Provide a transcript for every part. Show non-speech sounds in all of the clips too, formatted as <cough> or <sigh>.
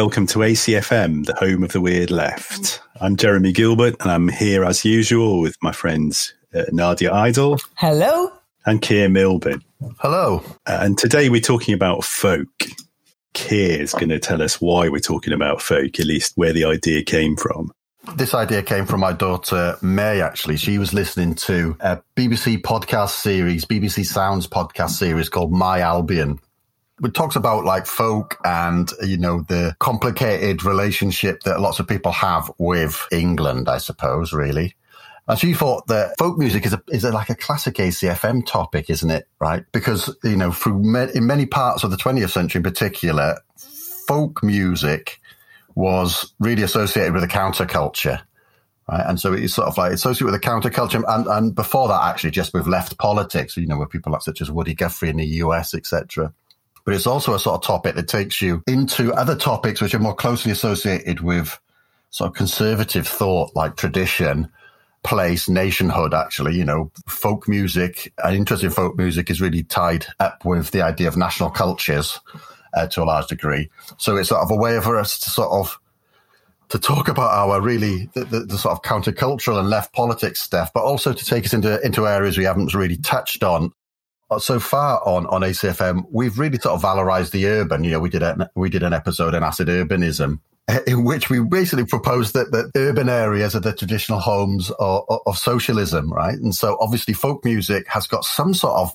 Hello and welcome to ACFM, the home of the weird left. I'm Jeremy Gilbert and I'm here as usual with my friends uh, Nadia Idle. Hello. And Keir Milburn. Hello. Uh, and today we're talking about folk. Keir is going to tell us why we're talking about folk, at least where the idea came from. This idea came from my daughter May, actually. She was listening to a BBC podcast series, BBC Sounds podcast series called My Albion. It talks about like folk and, you know, the complicated relationship that lots of people have with England, I suppose, really. And she thought that folk music is a, is a, like a classic ACFM topic, isn't it? Right? Because, you know, through me- in many parts of the 20th century in particular, folk music was really associated with the counterculture. Right. And so it's sort of like associated with the counterculture. And, and before that, actually, just with left politics, you know, with people like such as Woody Guthrie in the US, etc. But it's also a sort of topic that takes you into other topics which are more closely associated with sort of conservative thought, like tradition, place, nationhood, actually, you know, folk music, an interest in folk music is really tied up with the idea of national cultures uh, to a large degree. So it's sort of a way for us to sort of to talk about our really the, the, the, sort of countercultural and left politics stuff, but also to take us into into areas we haven't really touched on so far on on ACFM. We've really sort of valorized the urban. You know, we did a, we did an episode on acid urbanism. <laughs> In which we basically proposed that, that urban areas are the traditional homes of, of socialism, right? And so obviously folk music has got some sort of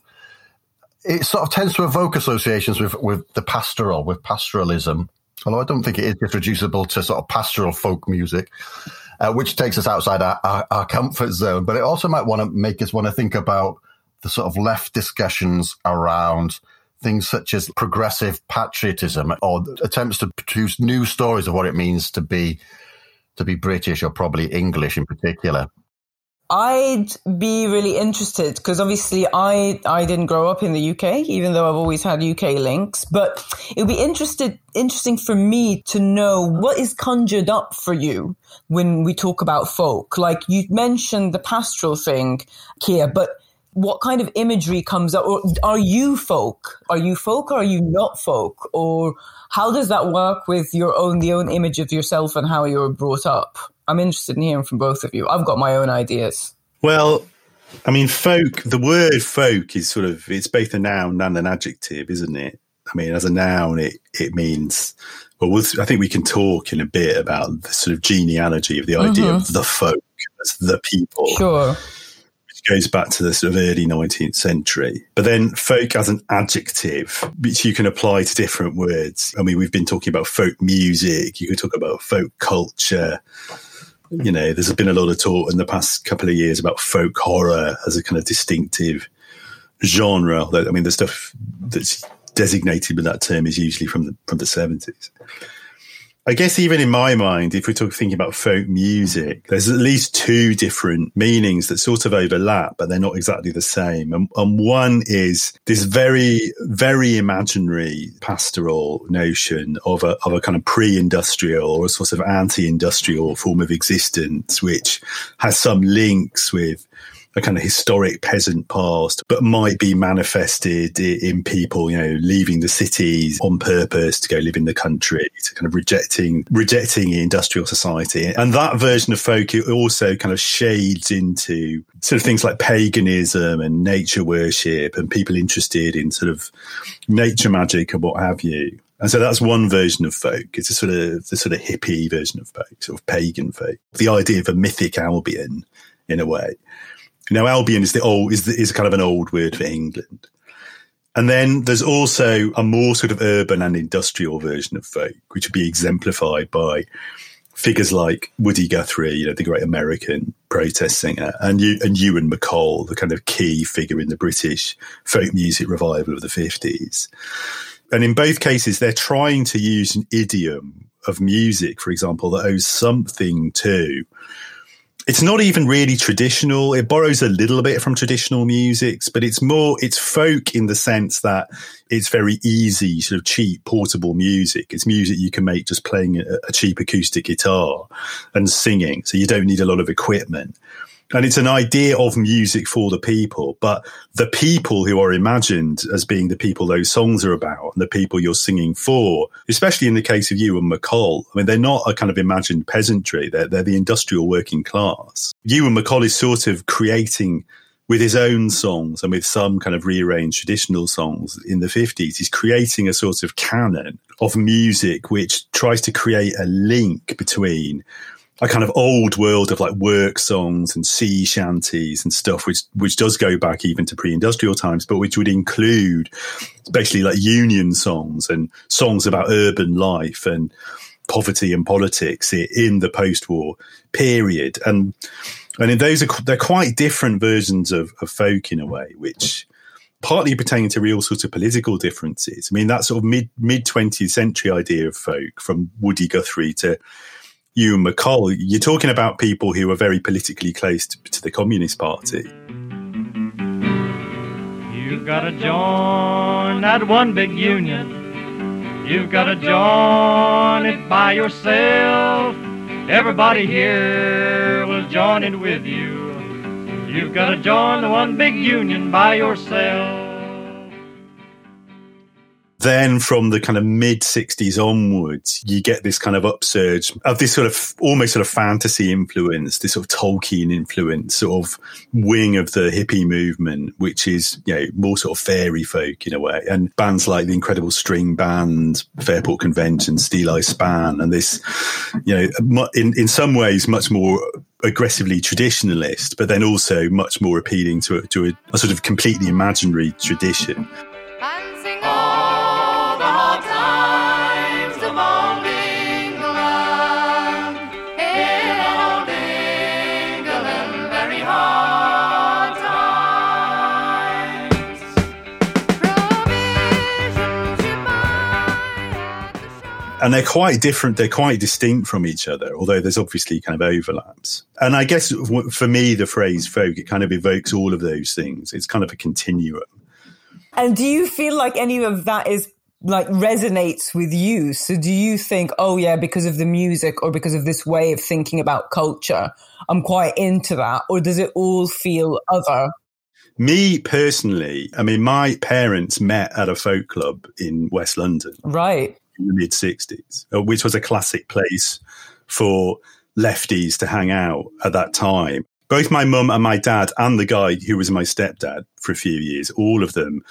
it sort of tends to evoke associations with, with the pastoral, with pastoralism. Although I don't think it is just reducible to sort of pastoral folk music, uh, which takes us outside our, our, our, comfort zone. But it also might want to make us want to think about the sort of left discussions around things such as progressive patriotism or attempts to produce new stories of what it means to be to be British or probably English in particular. I'd be really interested because obviously I I didn't grow up in the UK, even though I've always had UK links. But it would be interested interesting for me to know what is conjured up for you when we talk about folk. Like you mentioned the pastoral thing, Keir, but what kind of imagery comes up? Or are you folk? Are you folk or are you not folk? Or how does that work with your own the own image of yourself and how you were brought up? I'm interested in hearing from both of you. I've got my own ideas. Well, I mean, folk, the word folk is sort of, it's both a noun and an adjective, isn't it? I mean, as a noun, it, it means, well, we'll I think we can talk in a bit about the sort of genealogy of the idea mm-hmm. of the folk as the people. Sure. Goes back to the sort of early 19th century. But then folk as an adjective, which you can apply to different words. I mean, we've been talking about folk music, you could talk about folk culture you know, there's been a lot of talk in the past couple of years about folk horror as a kind of distinctive genre. I mean, the stuff that's designated with that term is usually from the from the seventies. I guess even in my mind, if we're talking thinking about folk music, there's at least two different meanings that sort of overlap, but they're not exactly the same. And, and one is this very, very imaginary pastoral notion of a, of a kind of pre-industrial or a sort of anti-industrial form of existence, which has some links with a kind of historic peasant past, but might be manifested in people, you know, leaving the cities on purpose to go live in the country, to kind of rejecting rejecting industrial society. And that version of folk also kind of shades into sort of things like paganism and nature worship and people interested in sort of nature magic and what have you. And so that's one version of folk. It's a sort of the sort of hippie version of folk, sort of pagan folk. The idea of a mythic Albion in a way. Now, Albion is the old is the, is kind of an old word for England. And then there's also a more sort of urban and industrial version of folk, which would be exemplified by figures like Woody Guthrie, you know, the great American protest singer, and you and Ewan MacColl, the kind of key figure in the British folk music revival of the fifties. And in both cases, they're trying to use an idiom of music, for example, that owes something to it's not even really traditional. It borrows a little bit from traditional musics, but it's more, it's folk in the sense that it's very easy, sort of cheap, portable music. It's music you can make just playing a, a cheap acoustic guitar and singing. So you don't need a lot of equipment. And it's an idea of music for the people, but the people who are imagined as being the people those songs are about and the people you're singing for, especially in the case of Ewan MacColl. I mean, they're not a kind of imagined peasantry. They're, they're the industrial working class. Ewan MacColl is sort of creating with his own songs and with some kind of rearranged traditional songs in the 50s, he's creating a sort of canon of music which tries to create a link between a kind of old world of like work songs and sea shanties and stuff, which which does go back even to pre-industrial times, but which would include basically like union songs and songs about urban life and poverty and politics in the post-war period. And and in those are they're quite different versions of, of folk in a way, which partly pertaining to real sort of political differences. I mean, that sort of mid mid twentieth century idea of folk, from Woody Guthrie to Ewan MacColl, you're talking about people who are very politically close to, to the Communist Party. You've got to join that one big union. You've got to join it by yourself. Everybody here will join it with you. You've got to join the one big union by yourself. Then from the kind of mid 60s onwards, you get this kind of upsurge of this sort of almost sort of fantasy influence, this sort of Tolkien influence, sort of wing of the hippie movement, which is, you know, more sort of fairy folk in a way. And bands like the Incredible String Band, Fairport Convention, Steeleye Span, and this, you know, in, in some ways much more aggressively traditionalist, but then also much more appealing to, a, to a, a sort of completely imaginary tradition. And they're quite different. They're quite distinct from each other, although there's obviously kind of overlaps. And I guess for me, the phrase folk, it kind of evokes all of those things. It's kind of a continuum. And do you feel like any of that is like resonates with you? So do you think, oh yeah, because of the music or because of this way of thinking about culture, I'm quite into that? Or does it all feel other? Me personally, I mean, my parents met at a folk club in West London. Right in the mid 60s, uh, which was a classic place for lefties to hang out at that time. Both my mum and my dad, and the guy who was my stepdad for a few years, all of them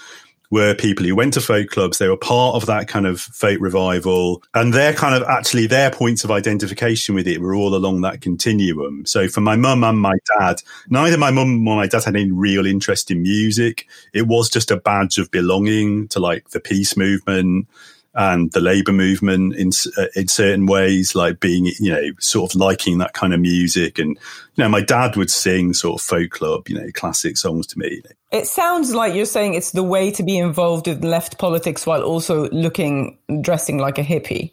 were people who went to folk clubs. They were part of that kind of folk revival. And their kind of actually their points of identification with it were all along that continuum. So for my mum and my dad, neither my mum nor my dad had any real interest in music. It was just a badge of belonging to like the peace movement and the labor movement in uh, in certain ways, like being you know sort of liking that kind of music. And you know, my dad would sing sort of folk club, you know, classic songs to me. It sounds like you're saying it's the way to be involved with left politics while also looking dressing like a hippie.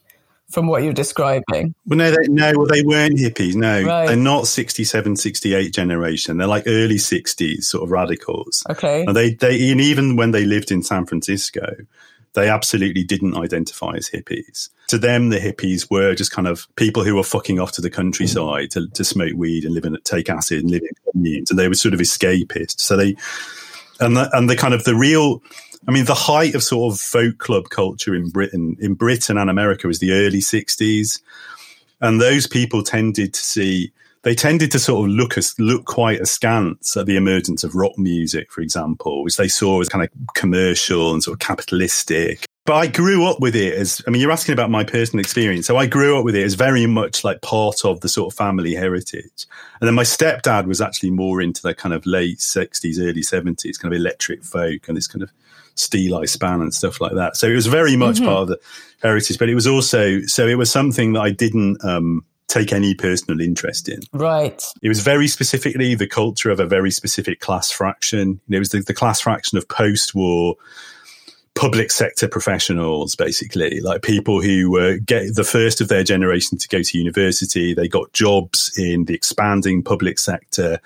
From what you're describing, well, no, they, no, well, they weren't hippies. No, right. they're not 67, 68 generation. They're like early 60s sort of radicals. Okay, and they, they, and even when they lived in San Francisco, they absolutely didn't identify as hippies. To them, the hippies were just kind of people who were fucking off to the countryside to, to smoke weed and live in, take acid and live in communes. And they were sort of escapists. So they, and the, and the kind of the real, I mean, the height of sort of folk club culture in Britain, in Britain and America was the early 60s. And those people tended to see they tended to sort of look as, look quite askance at the emergence of rock music, for example, which they saw as kind of commercial and sort of capitalistic. But I grew up with it as, I mean, you're asking about my personal experience. So I grew up with it as very much like part of the sort of family heritage. And then my stepdad was actually more into the kind of late 60s, early 70s, kind of electric folk and this kind of Steeleye Span and stuff like that. So it was very much mm-hmm. part of the heritage, but it was also, so it was something that I didn't, um, take any personal interest in. Right. It was very specifically the culture of a very specific class fraction. It was the, the class fraction of post war public sector professionals, basically, like people who were get the first of their generation to go to university. They got jobs in the expanding public sector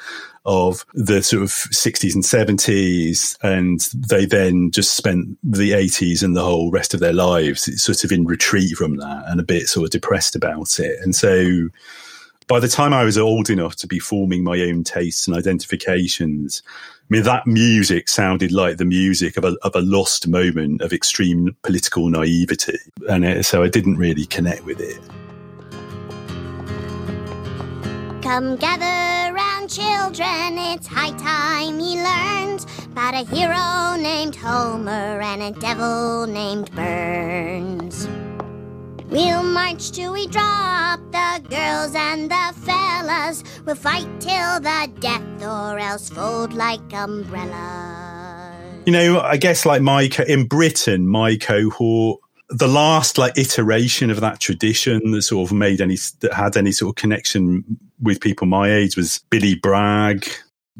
of the sort of 60s and 70s. And they then just spent the 80s and the whole rest of their lives sort of in retreat from that and a bit sort of depressed about it. And so by the time I was old enough to be forming my own tastes and identifications, I mean, that music sounded like the music of a, of a lost moment of extreme political naivety. And it, so I didn't really connect with it. Come gather round, children, it's high time you learned about a hero named Homer and a devil named Burns. We'll march till we drop the girls and the fellas. We'll fight till the death or else fold like umbrellas. You know, I guess like my, co- in Britain, my cohort, the last like iteration of that tradition that sort of made any, that had any sort of connection with people my age was Billy Bragg.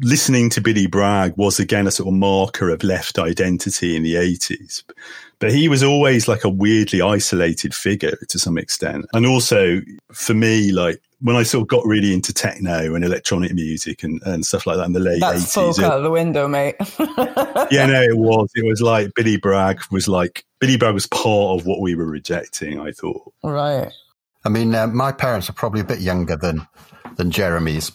Listening to Billy Bragg was again a sort of marker of left identity in the 80s. But he was always like a weirdly isolated figure to some extent. And also for me, like when I sort of got really into techno and electronic music and, and stuff like that in the late That's 80s. folk it- out the window, mate. <laughs> yeah, no, it was. It was like Billy Bragg was like, Billy Bragg was part of what we were rejecting, I thought. right. I mean, uh, my parents are probably a bit younger than than Jeremy's,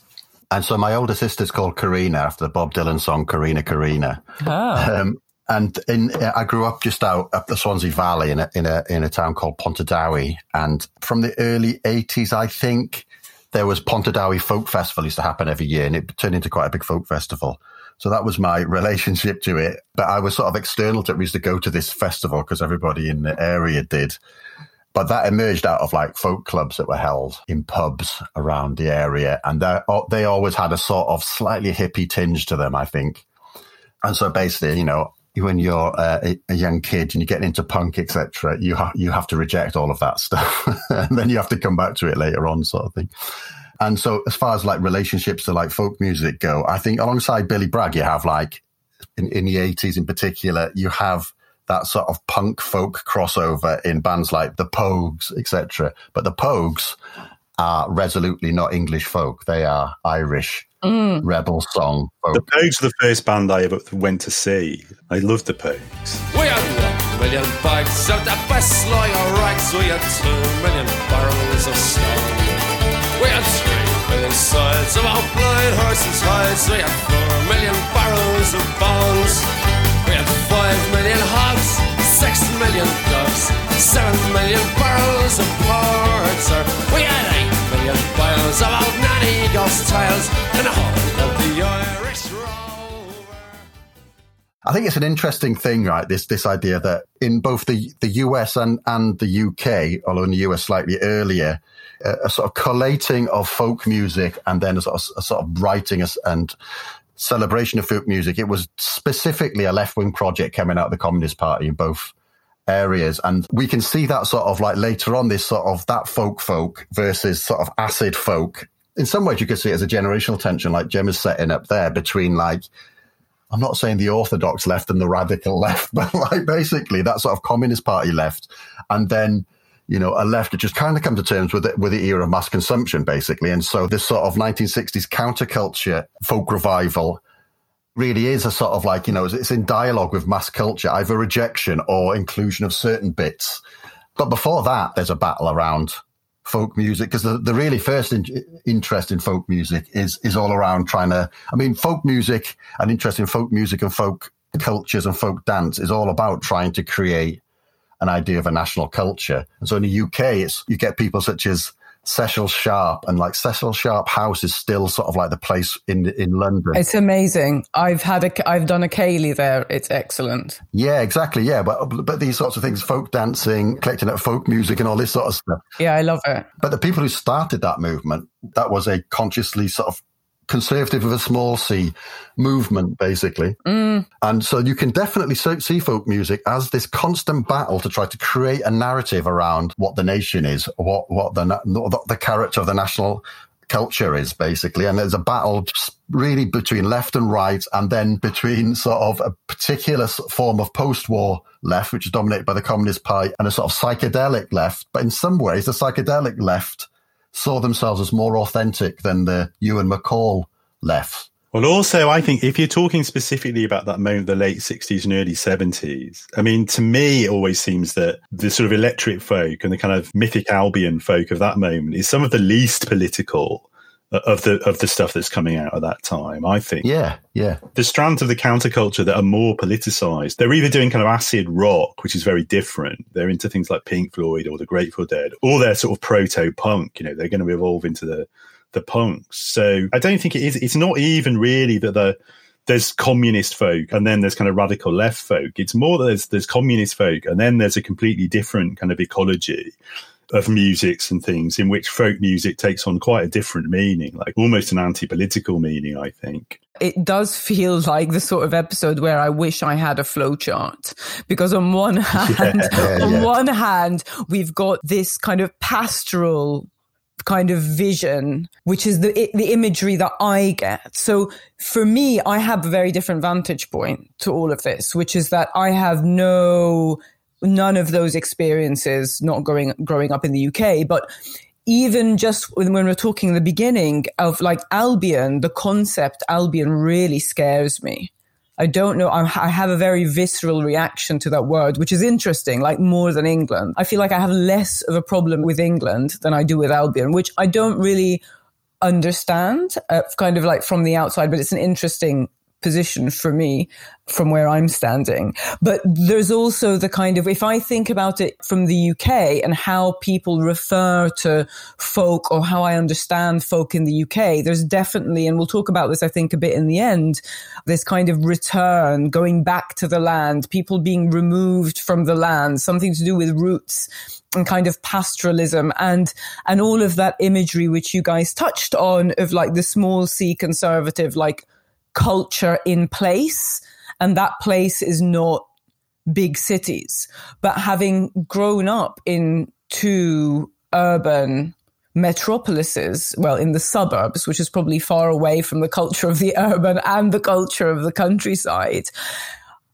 and so my older sister's called Karina after the Bob Dylan song "Corrina, Corrina." Ah. Um, and in, uh, I grew up just out up the Swansea Valley in a in a in a town called Pontardawe, and from the early '80s, I think there was Pontardawe Folk Festival used to happen every year, and it turned into quite a big folk festival. So that was my <laughs> relationship to it. But I was sort of external to it. We used to go to this festival because everybody in the area did. But that emerged out of like folk clubs that were held in pubs around the area. And they uh, they always had a sort of slightly hippie tinge to them, I think. And so basically, you know, when you're uh, a, a young kid and you're getting into punk, etc., you have you have to reject all of that stuff, <laughs> and then you have to come back to it later on, sort of thing. And so, as far as like relationships to like folk music go, I think alongside Billy Bragg, you have like in, in the eighties in particular, you have that sort of punk folk crossover in bands like the Pogues, etc. But the Pogues are resolutely not English folk; they are Irish Mm. rebel song folk. The Pogues were the first band I ever went to see. I loved the Pogues. We had one million bags of the best Sligo rags. We had two million barrels of stone. We had three million sides of our blind horses' hides. We had four million barrels of bones. We had five million hogs, six million doves, seven million barrels of porter. We had eight million vials of and of the Irish rover. I think it's an interesting thing, right? This this idea that in both the, the US and, and the UK, although in the US slightly earlier, a, a sort of collating of folk music and then a sort of, a sort of writing and celebration of folk music. It was specifically a left wing project coming out of the Communist Party in both areas. And we can see that sort of like later on, this sort of that folk folk versus sort of acid folk. In some ways, you could see it as a generational tension, like Jem is setting up there between like I'm not saying the orthodox left and the radical <laughs> left, but like basically that sort of communist party left, and then you know a left that just kind of come to terms with it with the era of mass consumption, basically. And so this sort of 1960s counterculture folk revival really is a sort of like you know it's in dialogue with mass culture, either rejection or inclusion of certain bits. But before that, there's a battle around folk music because the, the really first in, interest in folk music is is all around trying to i mean folk music and interest in folk music and folk cultures and folk dance is all about trying to create an idea of a national culture. And so in the uk it's you get people such as Cecil Sharp and like Cecil Sharp House is still sort of like the place in in London. It's amazing. I've had a, I've done a ceilidh there. It's excellent. yeah, exactly. Yeah, but but these sorts of things, folk dancing, collecting at folk music, and all this sort of stuff. Yeah, I love it. But the people who started that movement, that was a consciously sort of conservative with a small c movement, basically. Mm. And so you can definitely see folk music as this constant battle to try to create a narrative around what the nation is, what what the what the character of the national culture is basically. And there's a battle really between left and right and then between sort of a particular form of post-war left which is dominated by the communist party and a sort of psychedelic left. But in some ways the psychedelic left saw themselves as more authentic than the Ewan MacColl left Well, also, I think if you're talking specifically about that moment, the late 60s and early 70s, I mean, to me, it always seems that the sort of electric folk and the kind of mythic Albion folk of that moment is some of the least political of the of the stuff that's coming out at that time. I think. Yeah, yeah. The strands of the counterculture that are more politicized, they're either doing kind of acid rock, which is very different. They're into things like Pink Floyd or the Grateful Dead, or they're sort of proto punk. You know, they're going to evolve into the the punks. So I don't think it is. It's not even really that the there's communist folk and then there's kind of radical left folk. It's more that there's there's communist folk and then there's a completely different kind of ecology of musics and things in which folk music takes on quite a different meaning, like almost an anti-political meaning, I think. It does feel like the sort of episode where I wish I had a flowchart because on one <laughs> hand, yeah, yeah, on yeah. one hand, we've got this kind of pastoral kind of vision, which is the the imagery that I get. So for me, I have a very different vantage point to all of this, which is that I have no none of those experiences not growing growing up in the UK, but even just when we're talking the beginning of like Albion, the concept Albion really scares me. I don't know. I have a very visceral reaction to that word, which is interesting, like more than England. I feel like I have less of a problem with England than I do with Albion, which I don't really understand, uh, kind of like from the outside, but it's an interesting position for me from where I'm standing. But there's also the kind of, if I think about it from the UK and how people refer to folk or how I understand folk in the UK, there's definitely, and we'll talk about this, I think, a bit in the end, this kind of return, going back to the land, people being removed from the land, something to do with roots and kind of pastoralism and and all of that imagery which you guys touched on of like the small c conservative like culture in place. And that place is not big cities. But having grown up in two urban metropolises, well, in the suburbs, which is probably far away from the culture of the <laughs> urban and the culture of the countryside,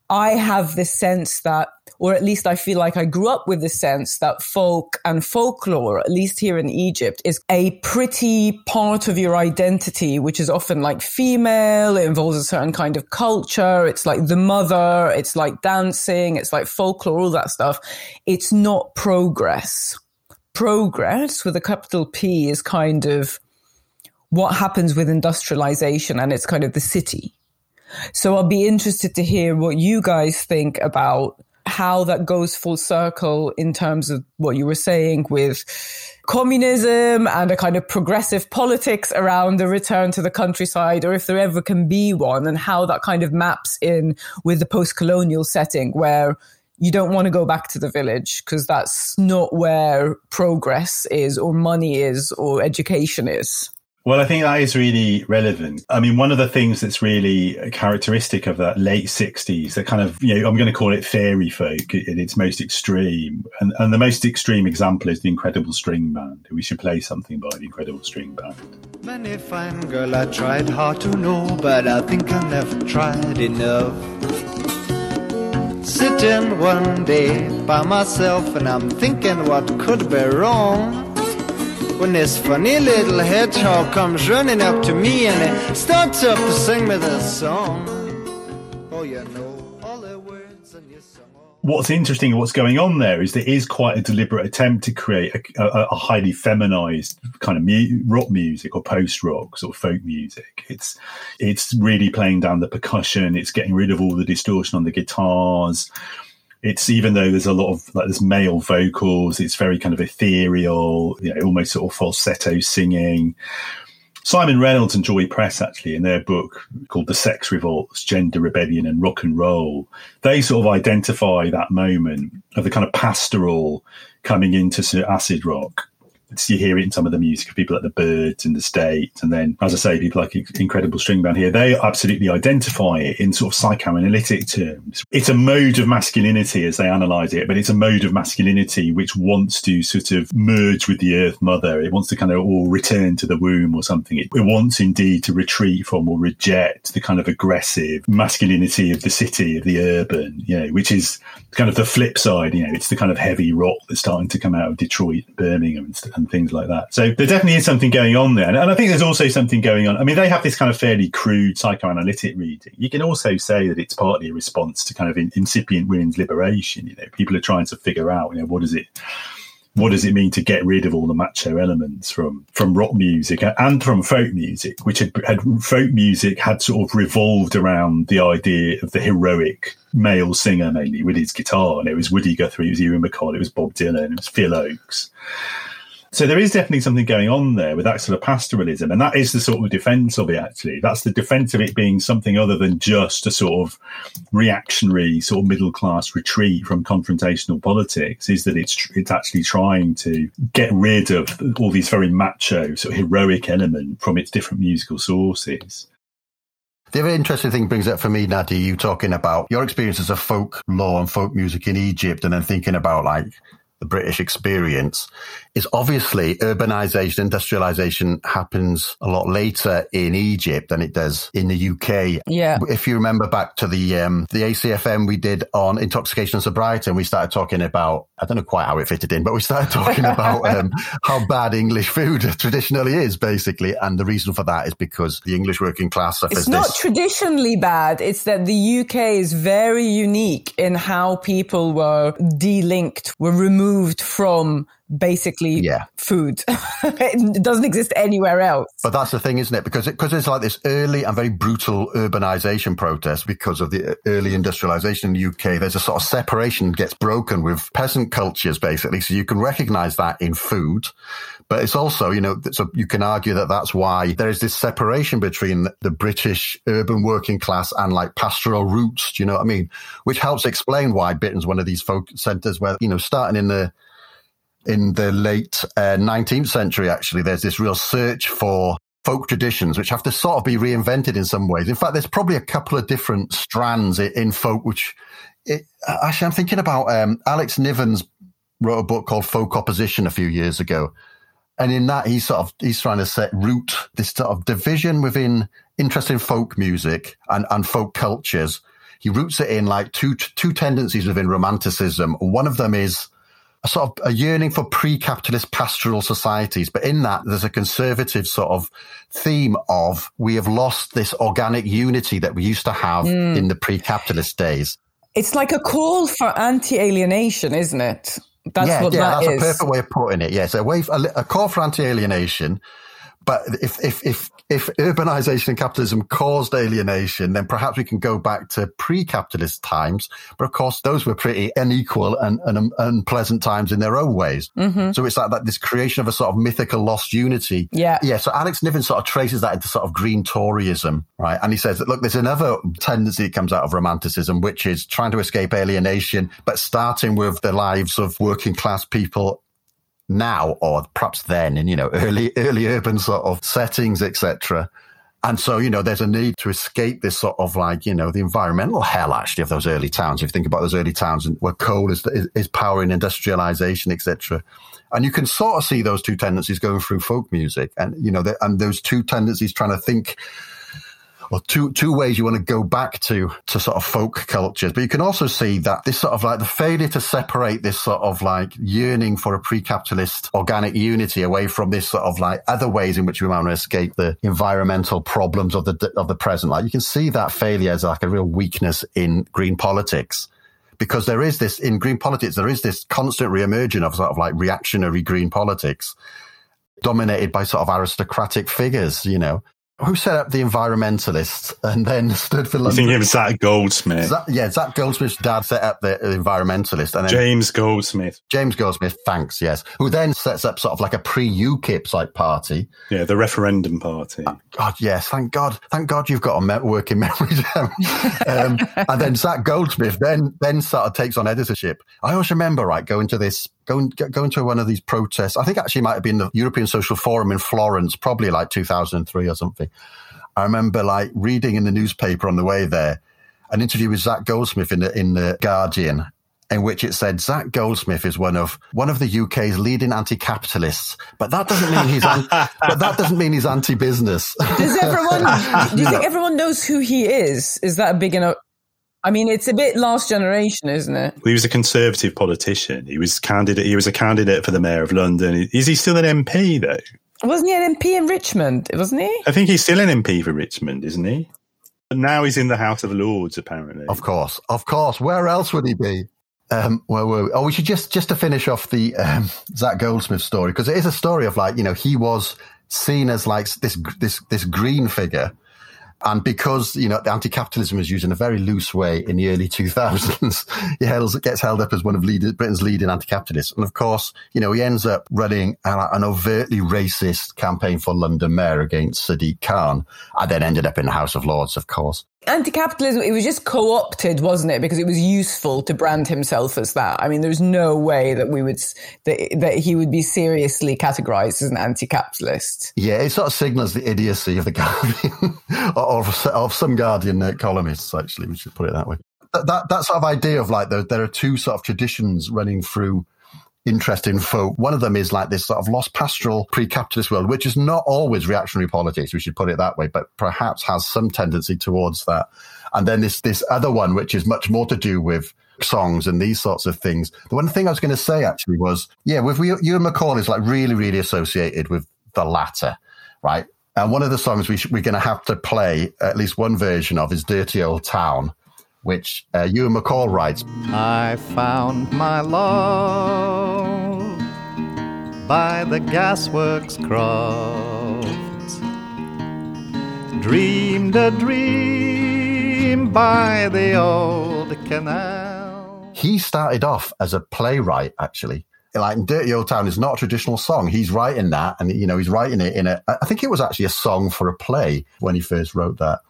I have this sense that or at least I feel like I grew up with the sense that folk and folklore, at least here in Egypt, is a pretty part of your identity, which is often like female. It involves a certain kind of culture. It's like the mother. It's like dancing. It's like folklore, all that stuff. It's not progress. Progress with a capital P is kind of what happens with industrialization and it's kind of the city. So I'll be interested to hear what you guys think about how that goes full circle in terms of what you were saying with communism and a kind of progressive politics around the return to the countryside, or if there ever can be one, and how that kind of maps in with the post colonial setting where you don't want to go back to the village because that's not where progress is, or money is, or education is. Well, I think that is really relevant. I mean, one of the things that's really characteristic of that late 60s, that kind of, you know, I'm going to call it fairy folk in its most extreme. And, and the most extreme example is the Incredible String Band. We should play something by the Incredible String Band. Many fine girl I tried hard to know, but I think I never tried enough. Sitting one day by myself and I'm thinking what could be wrong when this funny little hedgehog comes running up to me and it starts up to sing me this song. Oh, you know all the words and you song. What's interesting and what's going on there is there is quite a deliberate attempt to create a, a, a highly feminized kind of mu- rock music or post rock sort of folk music. It's it's really playing down the percussion. It's getting rid of all the distortion on the guitars it's even though there's a lot of like there's male vocals, it's very kind of ethereal, you know, almost sort of falsetto singing. Simon Reynolds and Joy Press, actually, in their book called The Sex Revolts, Gender Rebellion and Rock and Roll, they sort of identify that moment of the kind of pastoral coming into acid rock you hear it in some of the music of people like the Byrds in the States. And then, as I say, people like Incredible String Band here, they absolutely identify it in sort of psychoanalytic terms. It's a mode of masculinity as they analyze it, but it's a mode of masculinity which wants to sort of merge with the earth mother. It wants to kind of all return to the womb or something. It, it wants indeed to retreat from or reject the kind of aggressive masculinity of the city, of the urban, you know, which is kind of the flip side. You know, it's the kind of heavy rock that's starting to come out of Detroit, Birmingham and stuff and things like that. So there definitely is something going on there. And, and I think there's also something going on. I mean, they have this kind of fairly crude psychoanalytic reading. You can also say that it's partly a response to kind of in, incipient women's liberation. You know, people are trying to figure out, you know, what is it what does it mean to get rid of all the macho elements from from rock music and from folk music, which had, had folk music had sort of revolved around the idea of the heroic male singer mainly with his guitar, and it was Woody Guthrie, it was Ewan MacColl, it was Bob Dylan, it was Phil Ochs. So there is definitely something going on there with that sort of pastoralism, and that is the sort of defence of it. Actually, that's the defence of it being something other than just a sort of reactionary, sort of middle class retreat from confrontational politics. Is that it's it's actually trying to get rid of all these very macho, sort of heroic element from its different musical sources. The other interesting thing brings up for me, Nadia, you talking about your experiences of folklore and folk music in Egypt, and then thinking about like the British experience is obviously urbanization, industrialization happens a lot later in Egypt than it does in the UK. Yeah. If you remember back to the um, the ACFM we did on intoxication and sobriety, and we started talking about I don't know quite how it fitted in, but we started talking <laughs> about um, how bad English food traditionally is, basically, and the reason for that is because the English working class suffers. It's not this. traditionally bad. It's that the UK is very unique in how people were delinked, were removed from basically Yeah. food. <laughs> it doesn't exist anywhere else. But that's the thing, isn't it? Because because it's like this early and very brutal urbanization protest because of the uh, early industrialization in the UK. There's a sort of separation gets broken with peasant cultures, basically. So you can recognize that in food. But it's also, you know, so you can argue that that's why there is this separation between the British urban working class and like pastoral roots. Do you know what I mean? Which helps explain why Britain's one of these folk centers where, you know, starting in the in the late uh, 19th century, actually, there's this real search for folk traditions, which have to sort of be reinvented in some ways. In fact, there's probably a couple of different strands in, folk, which it, actually I'm thinking about um, Alex Nivens wrote a book called Folk Opposition a few years ago. And in that, he's sort of, he's trying to set root this sort of division within interest in folk music and, and folk cultures. He roots it in like two, two tendencies within romanticism. One of them is a sort of a yearning for pre-capitalist pastoral societies. But in that, there's a conservative sort of theme of we have lost this organic unity that we used to have hmm. in the pre-capitalist days. It's like a call for anti-alienation, isn't it? That's yeah, what yeah, that that's is. a perfect way of putting it. Yeah, so a, way, a, a call for anti-alienation. But if, if, if, if urbanization and capitalism caused alienation, then perhaps we can go back to pre-capitalist times. But of course, those were pretty unequal and, and um, unpleasant times in their own ways. So it's like that, this creation of a sort of mythical lost unity. Mm-hmm. Yeah. Yeah. So Alex Niven sort of traces that into sort of green Toryism, right? And he says that, look, there's another tendency that comes out of romanticism, which is trying to escape alienation, but starting with the lives of working class people now or perhaps then in you know early early urban sort of settings etc and so you know there's a need to escape this sort of like you know the environmental hell actually of those early towns. If you think about those early towns where coal is is, is powering industrialization etc and you can sort of see those two tendencies going through folk music and you know and those two tendencies trying to think or two two ways you want to go back to to sort of folk cultures. But you can also see that this sort of like the failure to separate this sort of like yearning for a pre-capitalist organic unity away from this sort of like other ways in which we want to escape the environmental problems of the of the present. Like you can see that failure as like a real weakness in green politics. Because there is this in green politics, there is this constant reemerging of sort of like reactionary green politics dominated by sort of aristocratic figures, you know, who set up the environmentalists and then <laughs> stood for I London. think it was Zac Goldsmith. Zac, yeah, Zac Goldsmith's dad set up the environmentalist, and then James Goldsmith. James Goldsmith, thanks, yes, who then sets up sort of like a pre-UKIP like party. Yeah, the referendum party. God, yes, thank God, thank God you've got a me- working <laughs> memory. Um, and then Zac Goldsmith then then sort of takes on editorship. I always remember right going to this. Going, going to one of these protests. I think actually it might have been the European Social Forum in Florence, probably like 2003 or something. I remember like reading in the newspaper on the way there an interview with Zac Goldsmith in the in the Guardian, in which it said Zac Goldsmith is one of one of the UK's leading anti-capitalists, but that doesn't mean he's an, <laughs> but that doesn't mean he's anti-business. Does everyone? <laughs> do you think everyone knows who he is? Is that a big enough? I mean, it's a bit last generation, isn't it? He was a conservative politician. He was candidate. He was a candidate for the mayor of London. Is he still an MP though? Wasn't he an MP in Richmond? Wasn't he? I think he's still an MP for Richmond, isn't he? But now he's in the House of Lords, apparently. Of course, of course. Where else would he be? Um, where were we? Oh, we should just just to finish off the um, Zac Goldsmith story because it is a story of like you know he was seen as like this this this green figure and because, you know, the anti-capitalism was used in a very loose way in the early <laughs> 2000s, he gets held up as one of Britain's leading anti-capitalists. And of course, you know, he ends up running an overtly racist campaign for London mayor against Sadiq Khan and then ended up in the House of Lords, of course anti-capitalism it was just co-opted wasn't it? Because it was useful to brand himself as that. I mean there's no way that we would that, that he would be seriously categorized as an anti-capitalist. Yeah it sort of signals the idiocy of the guardian <laughs> or of, some guardian uh, columnists actually we should put it that way. That, that, that sort of idea of like there, there are two sort of traditions running through interest in folk. One of them is like this sort of lost pastoral pre-capitalist world, which is not always reactionary politics. We should put it that way, but perhaps has some tendency towards that. And then this, this other one, which is much more to do with songs and these sorts of things. The one thing I was going to say actually was, yeah, with Ewan MacColl is like really, really associated with the latter, right? And one of the songs we sh- we're going to have to play at least one version of is Dirty Old Town which uh, Ewan MacColl writes I found my love by the gasworks croft, dreamed a dream by the old canal. He started off as a playwright, actually like Dirty Old Town is not a traditional song. He's writing that, and you know he's writing it in a. I think it was actually a song for a play when he first wrote that.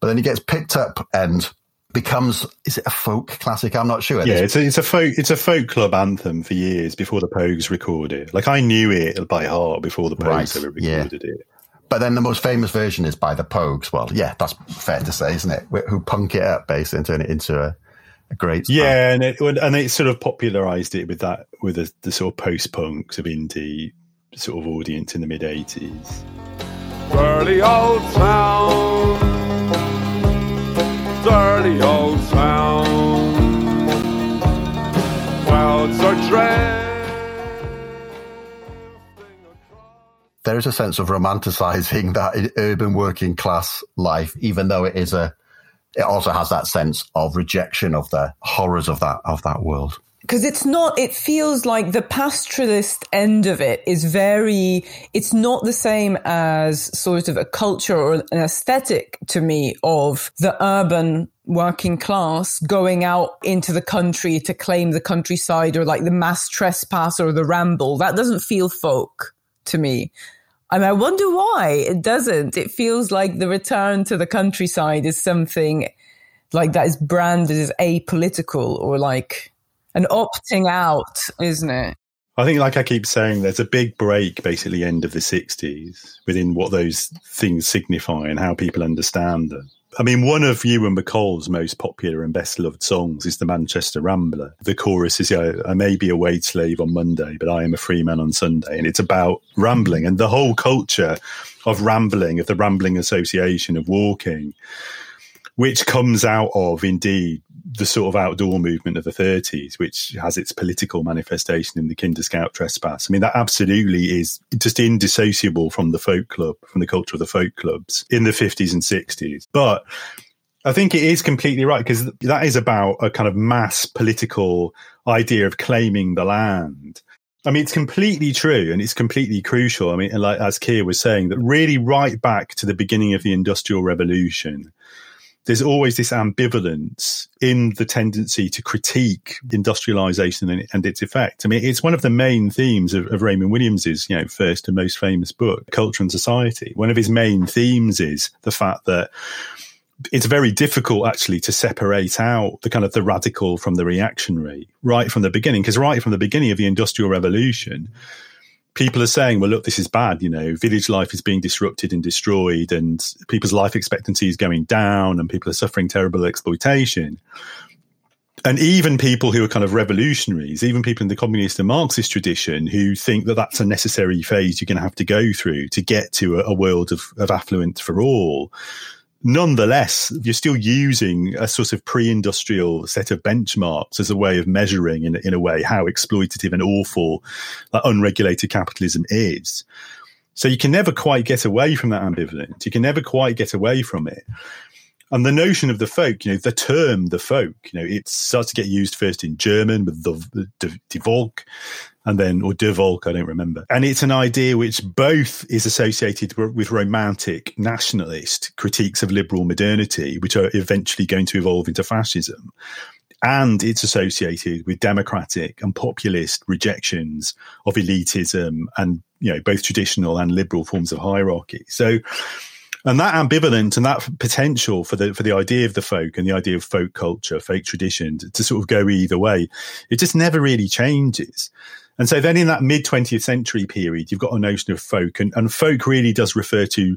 But then he gets picked up and becomes is it a folk classic? I'm not sure. Yeah, it's a, it's a folk it's a folk club anthem for years before the Pogues recorded it. Like I knew it by heart before the Pogues right, ever recorded yeah. it. But then the most famous version is by the Pogues. Well, yeah, that's fair to say, isn't it? Who punk it up basically and turn it into a, a great. Song. Yeah, and it and it sort of popularized it with that with the, the sort of post punks of indie sort of audience in the mid '80s. Early old town dirty old town. Clouds are dread. There is a sense of romanticizing that urban working class life, even though it is a, it also has that sense of rejection of the horrors of that of that world because it's not it feels like the pastoralist end of it is very it's not the same as sort of a culture or an aesthetic to me of the urban working class going out into the country to claim the countryside or like the mass trespass or the ramble that doesn't feel folk to me and I wonder why it doesn't. It feels like the return to the countryside is something like that is branded as apolitical or like an opting out, isn't it? I think, like I keep saying, there's a big break basically end of the 60s within what those things signify and how people understand them. I mean, one of Ewan MacColl's most popular and best loved songs is the Manchester Rambler. The chorus is, I may be a wage slave on Monday, but I am a free man on Sunday. And it's about rambling and the whole culture of rambling, of the Rambling Association, of walking, which comes out of indeed the sort of outdoor movement of the 30s, which has its political manifestation in the Kinder Scout trespass. I mean, that absolutely is just indissociable from the folk club, from the culture of the folk clubs in the 50s and 60s. But I think it is completely right because that is about a kind of mass political idea of claiming the land. I mean, it's completely true and it's completely crucial. I mean, like as Keir was saying, that really right back to the beginning of the Industrial Revolution, there's always this ambivalence in the tendency to critique industrialization and, and, its effect. I mean, it's one of the main themes of, of, Raymond Williams's, you know, first and most famous book, Culture and Society. One of his main themes is the fact that it's very difficult actually to separate out the kind of the radical from the reactionary right from the beginning, because right from the beginning of the industrial revolution, people are saying, well, look, this is bad. You know, village life is being disrupted and destroyed, and people's life expectancy is going down, and people are suffering terrible exploitation. And even people who are kind of revolutionaries, even people in the communist and Marxist tradition who think that that's a necessary phase you're going to have to go through to get to a, a world of, of affluence for all, nonetheless, you're still using a sort of pre-industrial set of benchmarks as a way of measuring, in, in a way, how exploitative and awful like, unregulated capitalism is. So you can never quite get away from that ambivalence. You can never quite get away from it. And the notion of the folk, you know, the term the folk, you know, it starts to get used first in German with the, the, the Volk, and then or De Volk, I don't remember. And it's an idea which both is associated with romantic nationalist critiques of liberal modernity, which are eventually going to evolve into fascism. And it's associated with democratic and populist rejections of elitism and, you know, both traditional and liberal forms of hierarchy. So, and that ambivalence and that potential for the for the idea of the folk and the idea of folk culture, folk tradition to, to sort of go either way, it just never really changes. And so then in that mid 20th century period, you've got a notion of folk, and, and folk really does refer to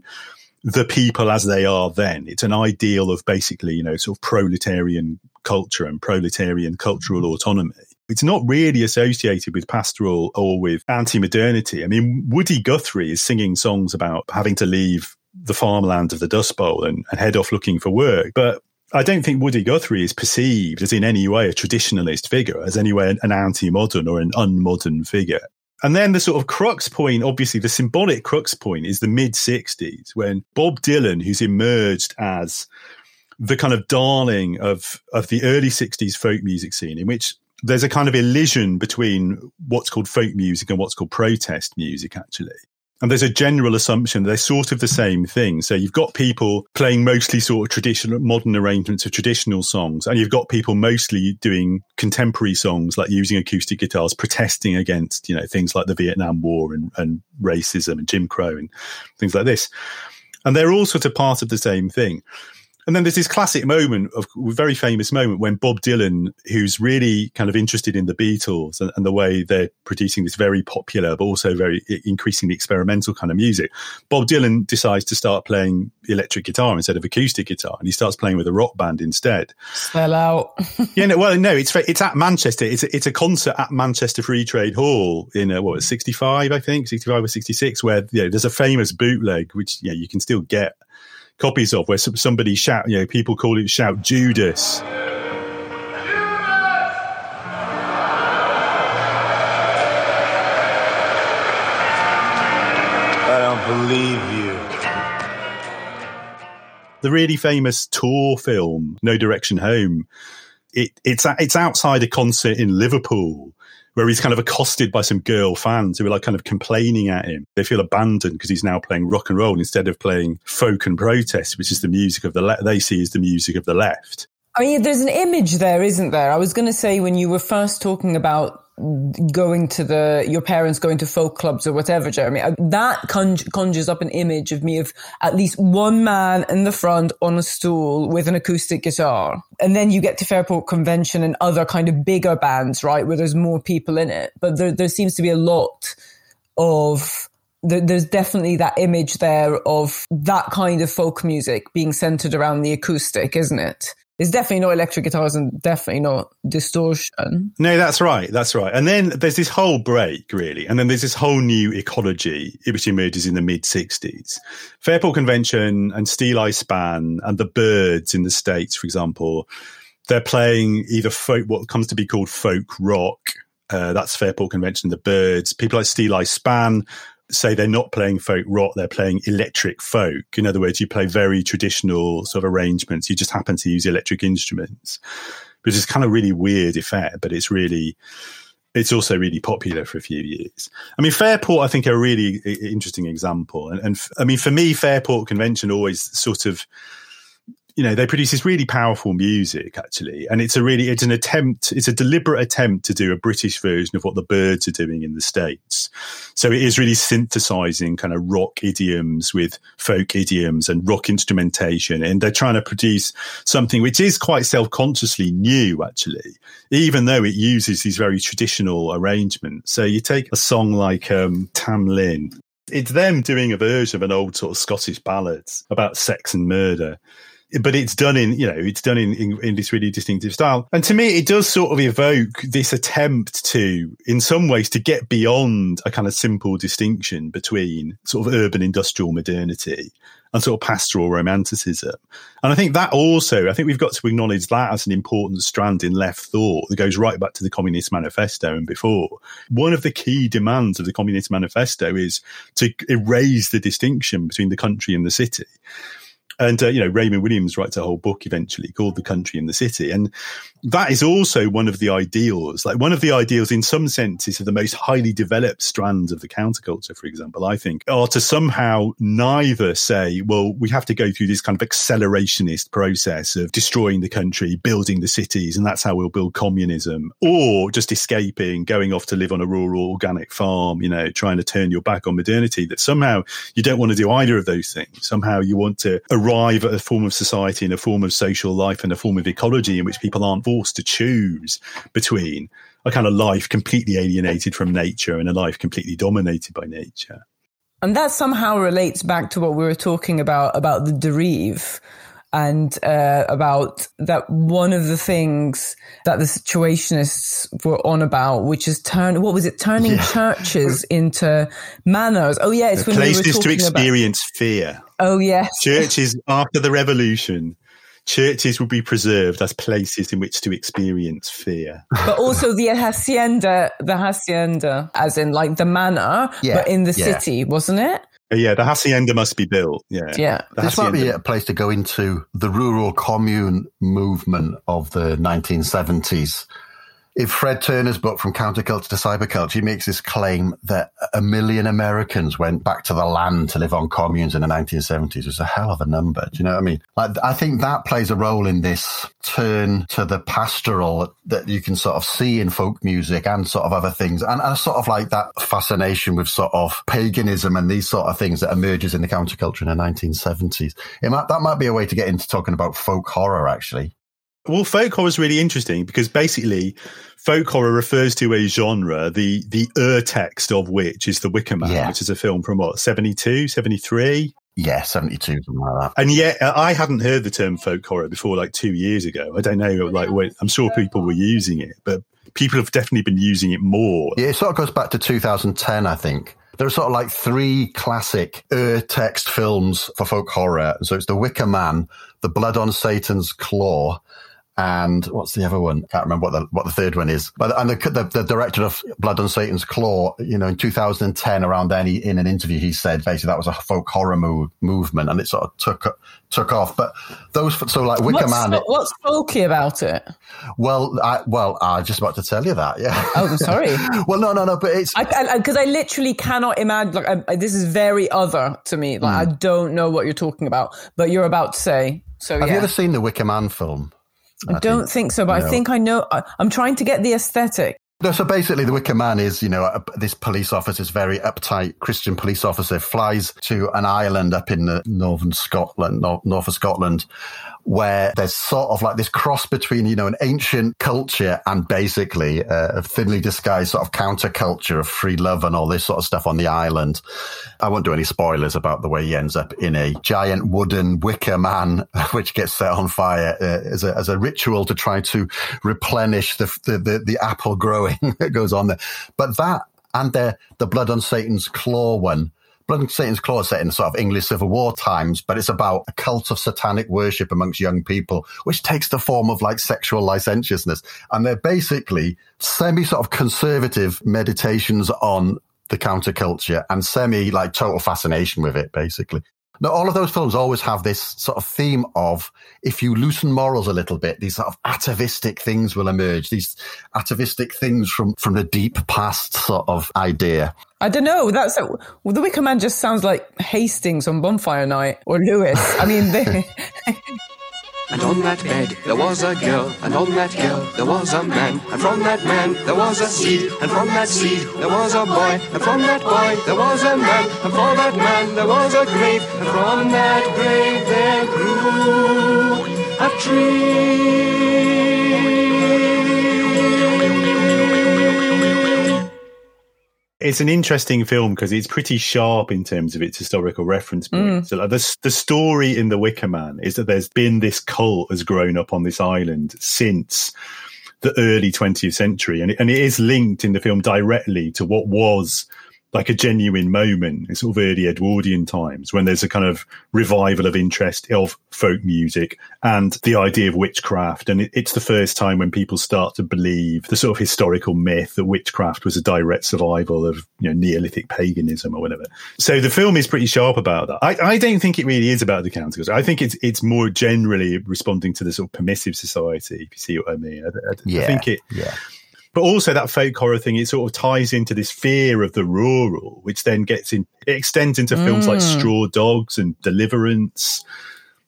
the people as they are then. It's an ideal of basically, you know, sort of proletarian culture and proletarian cultural mm-hmm. autonomy. It's not really associated with pastoral or with anti modernity. I mean, Woody Guthrie is singing songs about having to leave the farmland of the Dust Bowl and, and head off looking for work. But I don't think Woody Guthrie is perceived as in any way a traditionalist figure, as anyway an, an anti-modern or an unmodern figure. And then the sort of crux point, obviously the symbolic crux point is the mid 60s when Bob Dylan, who's emerged as the kind of darling of, of the early 60s folk music scene, in which there's a kind of elision between what's called folk music and what's called protest music, actually. And there's a general assumption that they're sort of the same thing. So you've got people playing mostly sort of traditional, modern arrangements of traditional songs, and you've got people mostly doing contemporary songs, like using acoustic guitars, protesting against, you know, things like the Vietnam War and, and racism and Jim Crow and things like this. And they're all sort of part of the same thing. And then there's this classic moment of very famous moment when Bob Dylan, who's really kind of interested in the Beatles and, and, the way they're producing this very popular, but also very increasingly experimental kind of music, Bob Dylan decides to start playing electric guitar instead of acoustic guitar, and he starts playing with a rock band instead. Spell out. <laughs> yeah, no, well, no, it's it's at Manchester. It's a, it's a concert at Manchester Free Trade Hall in uh, what 65, I think, 65 or 66, where you know, there's a famous bootleg which you, know, you can still get copies of where somebody shout, you know, people call it shout Judas. I don't believe you. The really famous tour film, No Direction Home, it, it's it's outside a concert in Liverpool where he's kind of accosted by some girl fans who are like kind of complaining at him. They feel abandoned because he's now playing rock and roll instead of playing folk and protest, which is the music of the left. They see as the music of the left. I mean, there's an image there, isn't there? I was going to say when you were first talking about going to the your parents going to folk clubs or whatever jeremy uh, that conjures up an image of me of at least one man in the front on a stool with an acoustic guitar. And then you get to fairport convention and other kind of bigger bands right where there's more people in it. But there, there seems to be a lot of there's definitely that image there of that kind of folk music being centered around the acoustic isn't it it's definitely not electric guitars and definitely not distortion. No, that's right. That's right. And then there's this whole break, really. And then there's this whole new ecology which emerges in the mid 60s. Fairport Convention and Steeleye Span and the Byrds in the States, for example, they're playing either folk, what comes to be called folk rock. Uh, that's Fairport Convention, the Byrds. People like Steeleye Span say they're not playing folk rock, they're playing electric folk. In other words, you play very traditional sort of arrangements. You just happen to use electric instruments, which is kind of really weird effect, but it's really, it's also really popular for a few years. I mean, Fairport, I think, are a really interesting example. And, and I mean, for me, Fairport Convention always sort of you know they produce this really powerful music actually and it's a really it's an attempt it's a deliberate attempt to do a british version of what the Byrds are doing in the states. So it is really synthesizing kind of rock idioms with folk idioms and rock instrumentation and they're trying to produce something which is quite self-consciously new actually even though it uses these very traditional arrangements. So you take a song like um, tam lin it's them doing a version of an old sort of Scottish ballad about sex and murder but it's done in, you know, it's done in, in, in, this really distinctive style. And to me, it does sort of evoke this attempt to, in some ways, to get beyond a kind of simple distinction between sort of urban industrial modernity and sort of pastoral romanticism. And I think that also, I think we've got to acknowledge that as an important strand in left thought that goes right back to the Communist Manifesto and before. One of the key demands of the Communist Manifesto is to erase the distinction between the country and the city. And, uh, you know, Raymond Williams writes a whole book eventually called The Country and the City. And that is also one of the ideals. Like one of the ideals, in some senses, of the most highly developed strands of the counterculture, for example, I think, are to somehow neither say, well, we have to go through this kind of accelerationist process of destroying the country, building the cities, and that's how we'll build communism, or just escaping, going off to live on a rural organic farm, you know, trying to turn your back on modernity, that somehow you don't want to do either of those things. Somehow you want to arrive at a form of society and a form of social life and a form of ecology in which people aren't forced to choose between a kind of life completely alienated from nature and a life completely dominated by nature. And that somehow relates back to what we were talking about about the dérive and uh, about that one of the things that the situationists were on about, which is turn what was it turning yeah. churches into manors? Oh yeah, it's when places we were to experience about, fear. Oh yes, churches after the revolution churches will be preserved as places in which to experience fear. But also the hacienda, the hacienda, as in like the manor, yeah, but in the yeah. city, wasn't it? Yeah, the hacienda must be built. Yeah, yeah. The this hacienda. might be a place to go into the rural commune movement of the 1970s if Fred Turner's book From Counterculture to Cyberculture, he makes this claim that a million Americans went back to the land to live on communes in the 1970s. It was a hell of a number. Do you know what I mean? Like, I think that plays a role in this turn to the pastoral that you can sort of see in folk music and sort of other things. And, and sort of like that fascination with sort of paganism and these sort of things that emerges in the counterculture in the 1970s. It Might, that might be a way to get into talking about folk horror, actually. Well, folk horror is really interesting because basically, folk horror refers to a genre, the the ur text of which is The Wicker Man, yeah. which is a film from what 72, 73? Yeah, 72, something like that. And yet, uh, I hadn't heard the term folk horror before like two years ago. I don't know, like, I'm sure people were using it, but people have definitely been using it more. Yeah, it sort of goes back to 2010, I think. There are sort of like three classic ur text films for folk horror. So it's The Wicker Man, The Blood on Satan's Claw, and what's the other one? Can't remember what the what the third one is. But and the, the, the director of Blood on Satan's Claw, you know, in 2010, around then, he, in an interview, he said basically that was a folk horror move, movement, and it sort of took took off. But those, so like Wicker what's, Man, what's folky about it? Well, I, well, I just about to tell you that. Yeah. Oh, sorry. <laughs> well, no, no, no, but it's because I, I, I, literally cannot imagine. Like, I, this is very other to me. Like, mm. I don't know what you're talking about, but you're about to say. So, have yeah. you ever seen the Wicker Man film? I, I don't think, think, so, but I think I know. I, I'm trying to get the aesthetic. No, so basically, the Wicker Man is, you know, a, this police officer, this very uptight Christian police officer, flies to an island up in the northern Scotland, north, north of Scotland, where there's sort of like this cross between, you know, an ancient culture and basically a thinly disguised sort of counterculture of free love and all this sort of stuff on the island. I won't do any spoilers about the way he ends up in a giant wooden wicker man, <laughs> which gets set on fire uh, as, a, as a ritual to try to replenish the, the, the, the apple growing <laughs> that goes on there. But that and the, the blood on Satan's claw one Blood Satan's Claw is set in sort of English Civil War times, but it's about a cult of satanic worship amongst young people, which takes the form of like sexual licentiousness. And they're basically semi sort of conservative meditations on the counterculture and semi like total fascination with it, basically. Now, all of those films always have this sort of theme of if you loosen morals a little bit, these sort of atavistic things will emerge. These atavistic things from from the deep past sort of idea. I don't know. That's a, well, the Wicker Man just sounds like Hastings on Bonfire Night or Lewis. I mean, <laughs> they, And on that bed there was a girl, and on that girl there was a man, and from that man there was a seed, and from that seed there was a boy, and from that boy there was a man, and for that man there was a grave, and from that grave there grew a tree. It's an interesting film because it's pretty sharp in terms of its historical reference point. Mm. So like the, the story in The Wicker Man is that there's been this cult has grown up on this island since the early 20th century. And it, and it is linked in the film directly to what was like a genuine moment in sort of early Edwardian times when there's a kind of revival of interest of folk music and the idea of witchcraft. And it, it's the first time when people start to believe the sort of historical myth that witchcraft was a direct survival of, you know, Neolithic paganism or whatever. So the film is pretty sharp about that. I, I don't think it really is about the counterculture. I think it's, it's more generally responding to the sort of permissive society, if you see what I mean. I, I, Yeah, I think it, yeah. But also that folk horror thing, it sort of ties into this fear of the rural, which then gets in, it extends into films like Mm. Straw Dogs and Deliverance.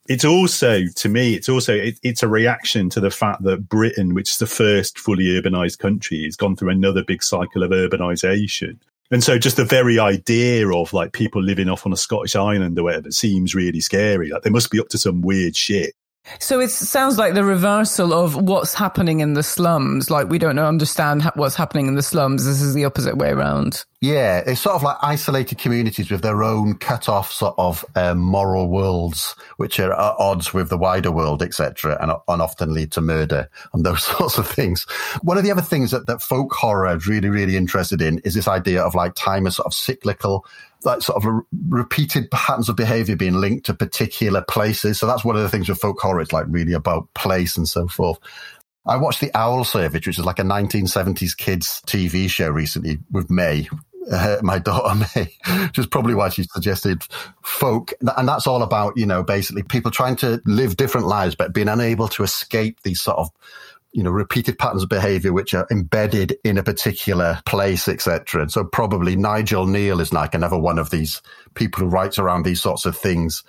It's also, to me, it's also, it, it's a reaction to the fact that Britain, which is the first fully urbanized country, has gone through another big cycle of urbanization. And so just the very idea of like people living off on a Scottish island or whatever seems really scary. Like they must be up to some weird shit. So it sounds like the reversal of what's happening in the slums. Like we don't understand what's happening in the slums. This is the opposite way around. Yeah, it's sort of like isolated communities with their own cut off sort of um, moral worlds, which are at odds with the wider world, etc., and, and often lead to murder and those <laughs> sorts of things. One of the other things that, that folk horror is really, really interested in is this idea of like time as sort of cyclical, like sort of re- repeated patterns of behavior being linked to particular places. So that's one of the things with folk horror. It's like really about place and so forth. I watched The Owl Service, which is like a 1970s kids TV show recently with May, uh, my daughter <laughs> May, which is probably why she suggested folk. And that's all about, you know, basically people trying to live different lives, but being unable to escape these sort of you know, repeated patterns of behavior which are embedded in a particular place, etc. And so probably Nigel Kneale is like another one of these people who writes around these sorts of things.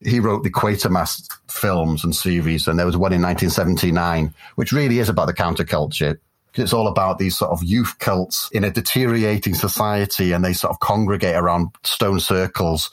He wrote the Quatermass films and series, and there was one in 1979, which really is about the counterculture. It's all about these sort of youth cults in a deteriorating society, and they sort of congregate around stone circles,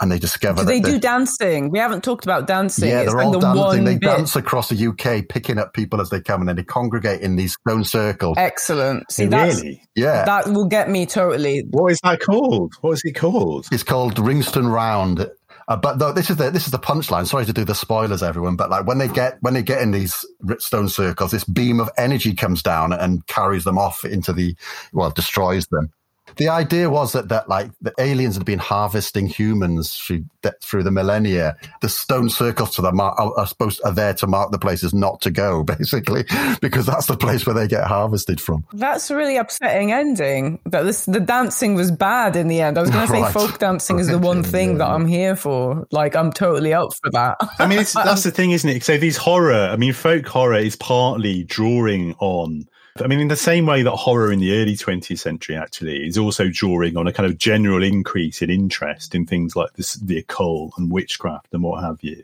and they discover Do that they do dancing? We haven't talked about dancing. yeah, It's they're like all the dancing. They bit. dance across the UK, picking up people as they come, and then they congregate in these stone circles. Excellent. See, that's, really? Yeah. that will get me totally. What is that called? What is it called? It's called Ringstone Round. Uh, but though this is the this is the punchline. Sorry to do the spoilers, everyone. But like when they get when they get in these stone circles, this beam of energy comes down and carries them off into the well, destroys them. The idea was that that like the aliens had been harvesting humans through through the millennia. The stone circles to them are, are supposed are there to mark the places not to go, <laughs> basically, because that's the place where they get harvested from. That's a really upsetting ending. That this the dancing was bad in the end. I was going <laughs> to say Right. folk dancing is the one thing that I'm here for. Like I'm totally up for that. I mean, it's, <laughs> that's the thing, isn't it? So these horror, I mean, folk horror is partly drawing on. I mean, in the same way that horror in the early 20th century actually is also drawing on a kind of general increase in interest in things like this, the occult and witchcraft and what have you.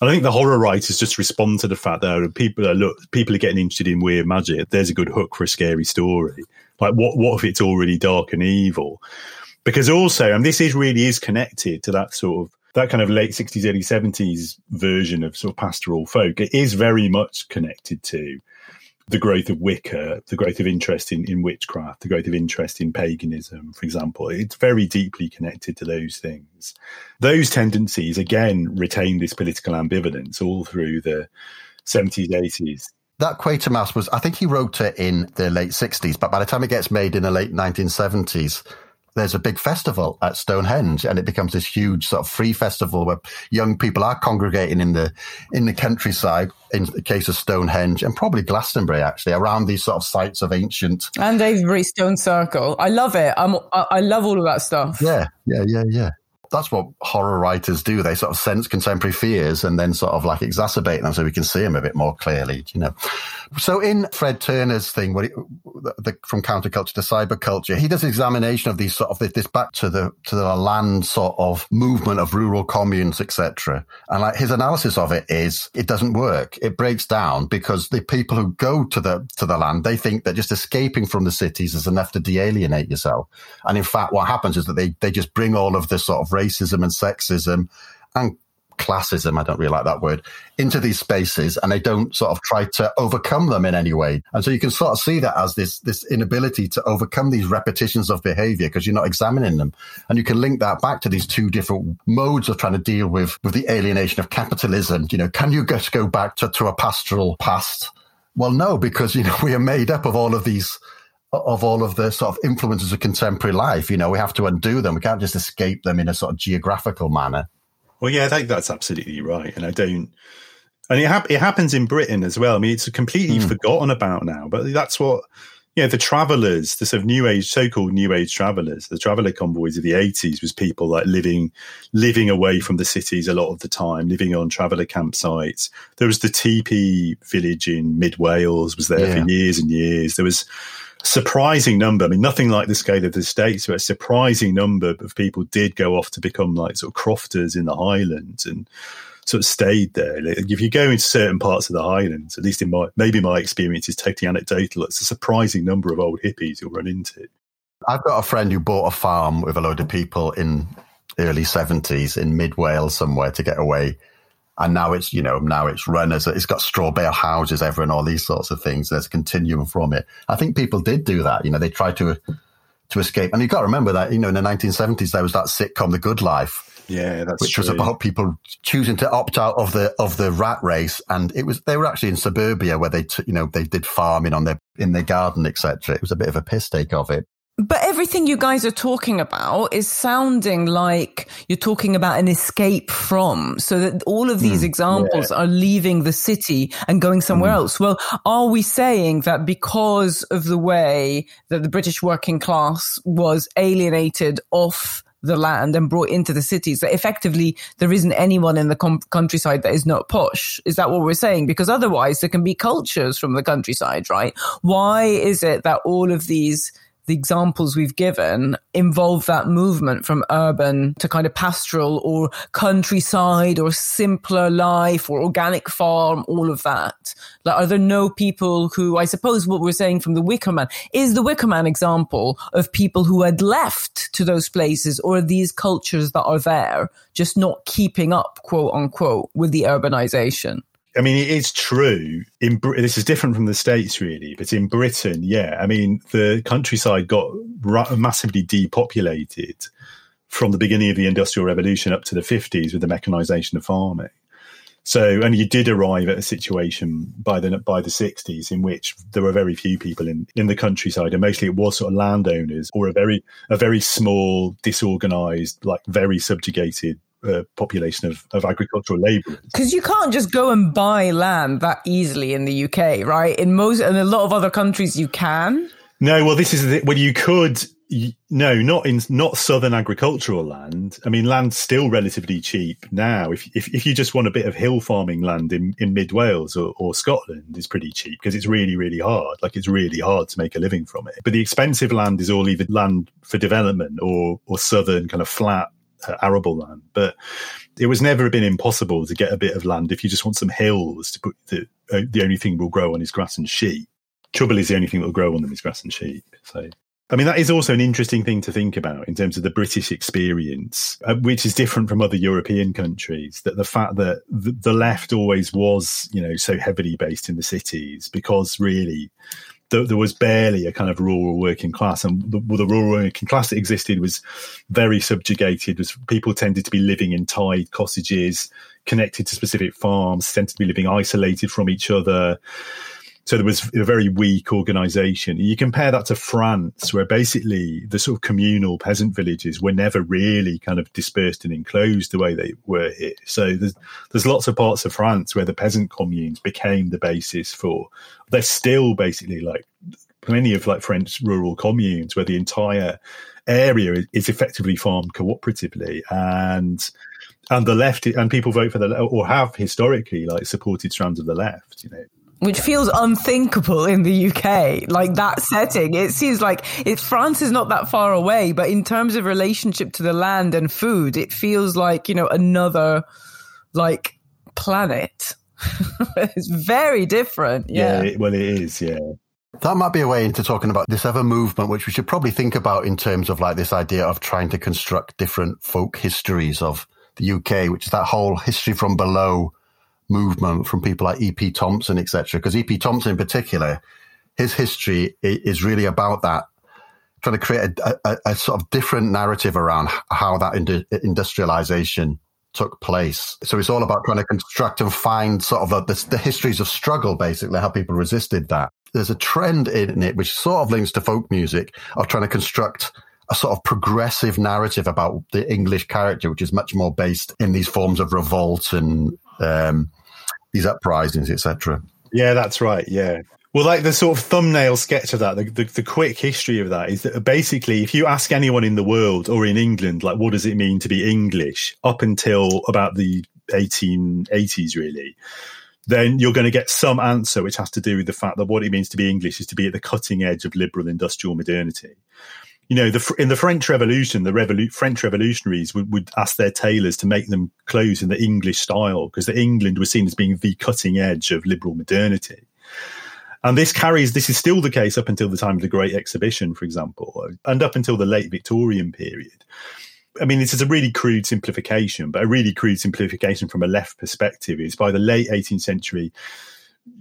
I think the horror writers just respond to the fact that people are look, people are getting interested in weird magic. There's a good hook for a scary story. Like, what what if it's already dark and evil? Because also, and this is really is connected to that sort of that kind of late 60s, early 70s version of sort of pastoral folk. It is very much connected to the growth of Wicca, the growth of interest in, in witchcraft, the growth of interest in paganism, for example. It's very deeply connected to those things. Those tendencies, again, retain this political ambivalence all through the 70s, 80s. That Quatermass was, I think he wrote it in the late 60s, but by the time it gets made in the late 1970s, there's a big festival at Stonehenge and it becomes this huge sort of free festival where young people are congregating in the, in the countryside, in the case of Stonehenge and probably Glastonbury actually, around these sort of sites of ancient. and Avebury Stone Circle. I love it. I'm, I, I love all of that stuff. Yeah, yeah, yeah, yeah. That's what horror writers do. They sort of sense contemporary fears and then sort of like exacerbate them so we can see them a bit more clearly, you know. So in Fred Turner's thing, what he, the, from counterculture to cyberculture, he does examination of these sort of this back to the to the land sort of movement of rural communes, etc. And like his analysis of it is, it doesn't work. It breaks down because the people who go to the to the land, they think that just escaping from the cities is enough to de-alienate yourself. And in fact, what happens is that they they just bring all of this sort of racism and sexism and classism, I don't really like that word, into these spaces and they don't sort of try to overcome them in any way. And so you can sort of see that as this, this inability to overcome these repetitions of behavior because you're not examining them. And you can link that back to these two different modes of trying to deal with, with the alienation of capitalism. You know, can you just go back to, to a pastoral past? Well, no, because, you know, <laughs> we are made up of all of these of all of the sort of influences of contemporary life. You know, we have to undo them. We can't just escape them in a sort of geographical manner. Well, yeah, I think that's absolutely right. And I don't, and it, hap- it happens in Britain as well. I mean, it's completely Mm. forgotten about now, but that's what, you know, the travelers, the sort of new age, so-called new age travelers, the traveler convoys of the eighties was people like living, living away from the cities a lot of the time, living on traveler campsites. There was the teepee village in mid Wales was there Yeah. for years and years. There was surprising number. I mean, nothing like the scale of the States, but a surprising number of people did go off to become like sort of crofters in the Highlands and sort of stayed there. Like, If you go into certain parts of the Highlands, at least in my maybe my experience is totally anecdotal. It's a surprising number of old hippies you'll run into. I've got a friend who bought a farm with a load of people in early seventies in mid Wales somewhere to get away. And now it's, you know, now it's run as a, it's got straw bale houses ever and all these sorts of things. There's a continuum from it. I think people did do that. You know, they tried to, to escape. And you've got to remember that, you know, in the 1970s, there was that sitcom, The Good Life, Yeah, that's which was about people choosing to opt out of the of the rat race, and it was they were actually in suburbia where they t- you know they did farming on their in their garden etc. It was a bit of a piss take of it. But everything you guys are talking about is sounding like you're talking about an escape from, so that all of these hmm. examples are leaving the city and going somewhere hmm. else. Well, are we saying that because of the way that the British working class was alienated off the land and brought into the cities, that effectively there isn't anyone in the com- countryside that is not posh? Is that what we're saying? Because otherwise there can be cultures from the countryside, right? Why is it that all of these the examples we've given involve that movement from urban to kind of pastoral or countryside or simpler life or organic farm, all of that. Like, are there no people who, I suppose what we're saying from the Wicker Man is the Wicker Man example of people who had left to those places or these cultures that are there, just not keeping up, quote unquote, with the urbanization? I mean, it is true. In this is different from the states, really, but in Britain, yeah. I mean, the countryside got massively depopulated from the beginning of the Industrial Revolution up to the fifties with the mechanization of farming. So, and you did arrive at a situation by the by the sixties in which there were very few people in, in the countryside, and mostly it was sort of landowners or a very a very small, disorganized, like very subjugated uh, population of, of agricultural labour. Because you can't just go and buy land that easily in the UK, right? In most, and a lot of other countries, you can. No, well, this is the, well, you could. y- No, not in not southern agricultural land. I mean, land's still relatively cheap now. If if, if you just want a bit of hill farming land in, in mid Wales or, or Scotland, is pretty cheap because it's really really hard. Like it's really hard to make a living from it. But the expensive land is all either land for development or or southern kind of flat arable land. But it was never been impossible to get a bit of land if you just want some hills to put the uh, the only thing will grow on is grass and sheep trouble is the only thing that will grow on them is grass and sheep. So, I mean, that is also an interesting thing to think about in terms of the British experience, uh, which is different from other European countries. That the fact that the, the left always was, you know, so heavily based in the cities because really there, there was barely a kind of rural working class, and the, the rural working class that existed was very subjugated. Was people tended to be living in tied cottages, connected to specific farms, tended to be living isolated from each other. So there was a very weak organization. You compare that to France, where basically the sort of communal peasant villages were never really kind of dispersed and enclosed the way they were here. So there's, there's lots of parts of France where the peasant communes became the basis for, they're still basically like plenty of like French rural communes where the entire area is, effectively farmed cooperatively and and the left and people vote for the or have historically like supported strands of the left you know which feels unthinkable in the UK. Like that setting, it seems like it, France is not that far away, but in terms of relationship to the land and food, it feels like, you know, another like planet. <laughs> it's very different. Yeah. it- well, it is. Yeah. That might be a way into talking about this other movement, which we should probably think about in terms of like this idea of trying to construct different folk histories of the UK, which is that whole history from below movement from people like E.P. Thompson, etc. Because E.P. Thompson in particular, his history is really about that, trying to create a, a, a sort of different narrative around how that indu- industrialization took place. So it's all about trying to construct and find sort of a, the, the histories of struggle, basically, how people resisted that. there's a trend in it which sort of links to folk music of trying to construct a sort of progressive narrative about the English character, which is much more based in these forms of revolt and um, these uprisings, etc. Yeah, that's right. Yeah. Well, like the sort of thumbnail sketch of that, the, the, the, quick history of that is that basically, if you ask anyone in the world or in England, like, what does it mean to be English up until about the 1880s, really, then you're going to get some answer which has to do with the fact that what it means to be English is to be at the cutting edge of liberal industrial modernity you know, the, in the French Revolution, the Revolu- French revolutionaries would, would, ask their tailors to make them clothes in the English style because England was seen as being the cutting edge of liberal modernity. And this carries, this is still the case up until the time of the Great Exhibition, for example, and up until the late Victorian period. I mean, this is a really crude simplification, but a really crude simplification from a left perspective is by the late 18th century,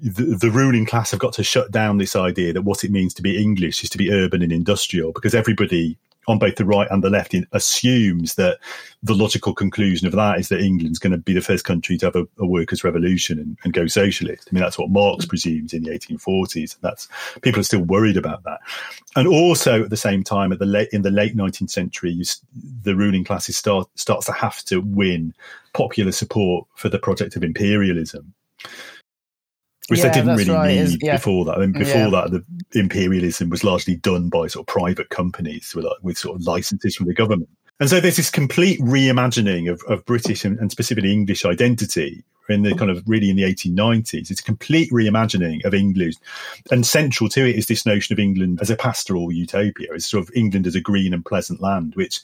the, the, ruling class have got to shut down this idea that what it means to be English is to be urban and industrial because everybody on both the right and the left assumes that the logical conclusion of that is that England's going to be the first country to have a, a workers' revolution and, and, go socialist. I mean, that's what Marx presumes in the 1840s. And that's people are still worried about that. And also at the same time, at the late in the late 19th century, you, the ruling classes start starts to have to win popular support for the project of imperialism which yeah, they didn't really right. need yeah. before that. I mean, before yeah. that, the imperialism was largely done by sort of private companies with, like, with sort of licenses from the government. And so there's this complete reimagining of, of British and, and, specifically English identity in the kind of really in the 1890s. It's a complete reimagining of English. And central to it is this notion of England as a pastoral utopia, as sort of England as a green and pleasant land, which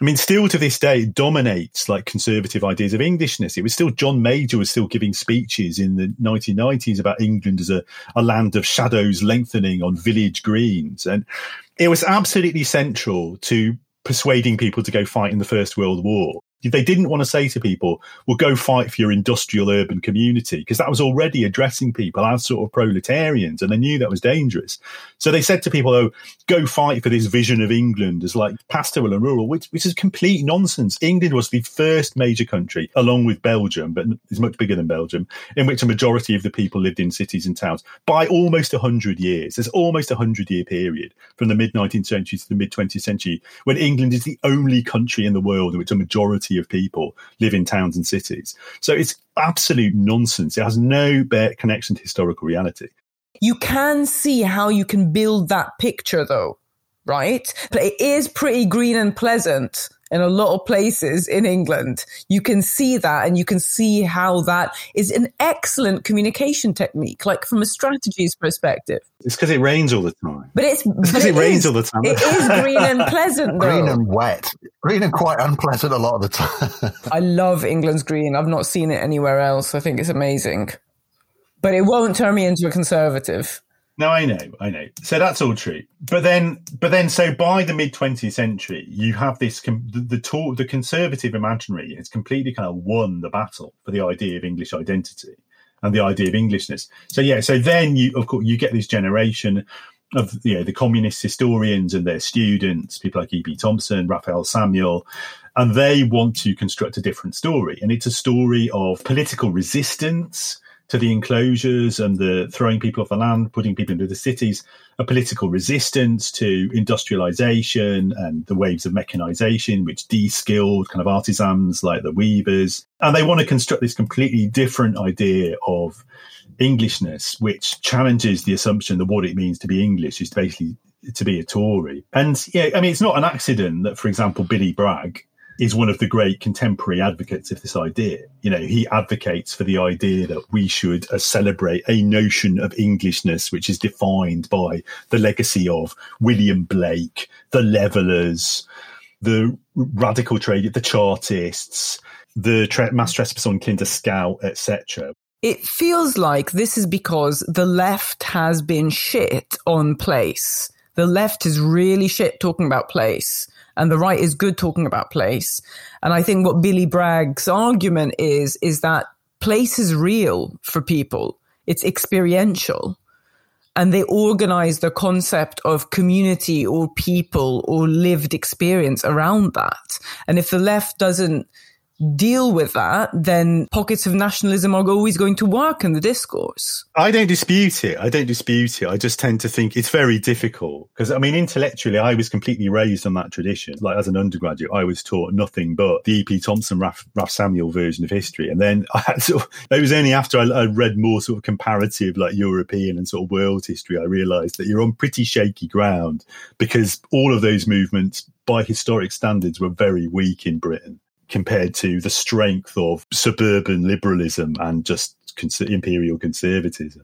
I mean, still to this day, dominates like conservative ideas of Englishness. It was still John Major was still giving speeches in the 1990s about England as a, a land of shadows lengthening on village greens. And it was absolutely central to persuading people to go fight in the First World War they didn't want to say to people, well, go fight for your industrial urban community, because that was already addressing people as sort of proletarians, and they knew that was dangerous. So they said to people, oh, go fight for this vision of England as like pastoral and rural, which, which is complete nonsense. England was the first major country, along with Belgium, but it's much bigger than Belgium, in which a majority of the people lived in cities and towns by almost 100 years. There's almost a 100 year period from the mid 19th century to the mid 20th century when England is the only country in the world in which a majority majority of people live in towns and cities. So it's absolute nonsense. It has no connection to historical reality. You can see how you can build that picture though, right? But it is pretty green and pleasant in a lot of places in England. You can see that and you can see how that is an excellent communication technique, like from a strategies perspective. It's because it rains all the time. But it's because it, it rains all the time. It is green and pleasant, though. Green and wet. Green and quite unpleasant a lot of the time. <laughs> I love England's green. I've not seen it anywhere else. I think it's amazing. But it won't turn me into a conservative. No, I know, I know. So that's all true. But then, but then, so by the mid 20th century, you have this the the, the conservative imaginary has completely kind of won the battle for the idea of English identity and the idea of Englishness. So yeah, so then you of course you get this generation of you know the communist historians and their students, people like E.P. Thompson, Raphael Samuel, and they want to construct a different story, and it's a story of political resistance to the enclosures and the throwing people off the land, putting people into the cities, a political resistance to industrialization and the waves of mechanization, which de-skilled kind of artisans like the weavers. And they want to construct this completely different idea of Englishness, which challenges the assumption that what it means to be English is basically to be a Tory. And yeah, I mean, it's not an accident that, for example, Billy Bragg is one of the great contemporary advocates of this idea. You know, he advocates for the idea that we should uh, celebrate a notion of Englishness, which is defined by the legacy of William Blake, the Levellers, the radical trade, the Chartists, the mass trespass on Kinder Scout, etc. It feels like this is because the left has been shit on place. The left is really shit talking about place and the right is good talking about place. And I think what Billy Bragg's argument is, is that place is real for people. It's experiential. And they organize the concept of community or people or lived experience around that. And if the left doesn't deal with that, then pockets of nationalism are always going to work in the discourse. I don't dispute it. I don't dispute it. I just tend to think it's very difficult because, I mean, intellectually, I was completely raised on that tradition. Like as an undergraduate, I was taught nothing but the E.P. Thompson, Ralph, Ralph Samuel version of history. And then <laughs> I had sort of, it was only after I, I read more sort of comparative, like European and sort of world history, I realized that you're on pretty shaky ground because all of those movements by historic standards were very weak in Britain compared to the strength of suburban liberalism and just cons- imperial conservatism.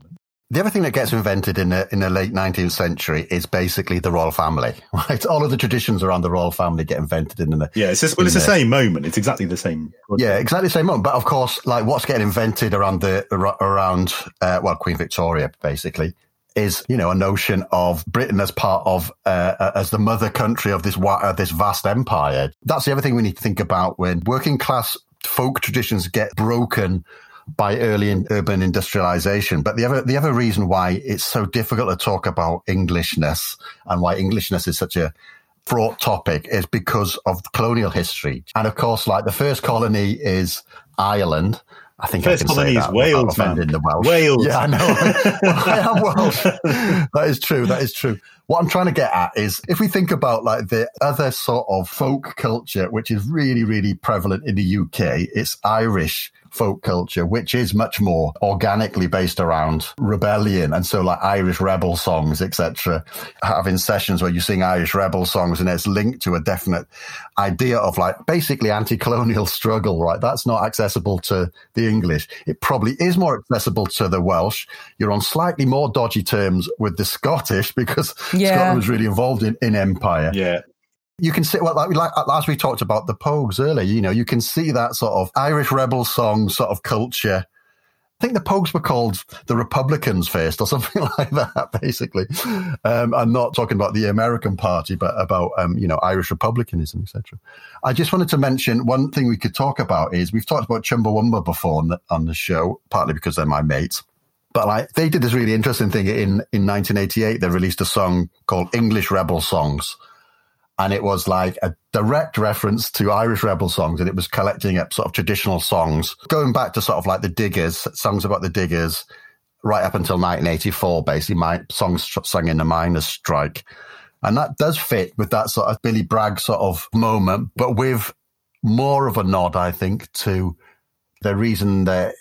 The other thing that gets invented in the in the late 19th century is basically the royal family, <laughs> right? All of the traditions around the royal family get invented in the yeah. It's just, well, it's the same moment. It's exactly the same. Yeah, exactly the same moment. But of course, like what's getting invented around the around uh, well Queen Victoria, basically, is you know a notion of Britain as part of uh, as the mother country of this uh, this vast empire. That's the other thing we need to think about when working class folk traditions get broken by early in urban industrialization. But the other the other reason why it's so difficult to talk about Englishness and why Englishness is such a fraught topic is because of colonial history. And of course, like the first colony is Ireland. I think First I can colony say is Wales, man. the Welsh. Wales. Yeah, I know. I am Welsh. that is true. That is true. What I'm trying to get at is if we think about like the other sort of folk culture, which is really, really prevalent in the UK, it's Irish folk culture, which is much more organically based around rebellion. And so like Irish rebel songs, etc. Having sessions where you sing Irish rebel songs and it's linked to a definite idea of like basically anti-colonial <laughs> struggle, right? That's not accessible to the English. It probably is more accessible to the Welsh. You're on slightly more dodgy terms with the Scottish <laughs> because Yeah. Scotland was really involved in, in empire. Yeah. You can see, well, like, as we talked about the Pogues earlier, you know, you can see that sort of Irish rebel song sort of culture. I think the Pogues were called the Republicans first or <laughs> something like that, basically. Um, I'm not talking about the American party, but about, um, you know, Irish republicanism, etc. I just wanted to mention one thing we could talk about is we've talked about Chumbawamba before on the, on the show, partly because they're my mates. But like they did this really interesting thing in, in 1988. They released a song called English Rebel Songs. And it was like a direct reference to Irish rebel songs. And it was collecting up sort of traditional songs, going back to sort of like the diggers, songs about the diggers, right up until 1984, basically, my songs sung in the miners' strike. And that does fit with that sort of Billy Bragg sort of moment, but with more of a nod, I think, to the reason that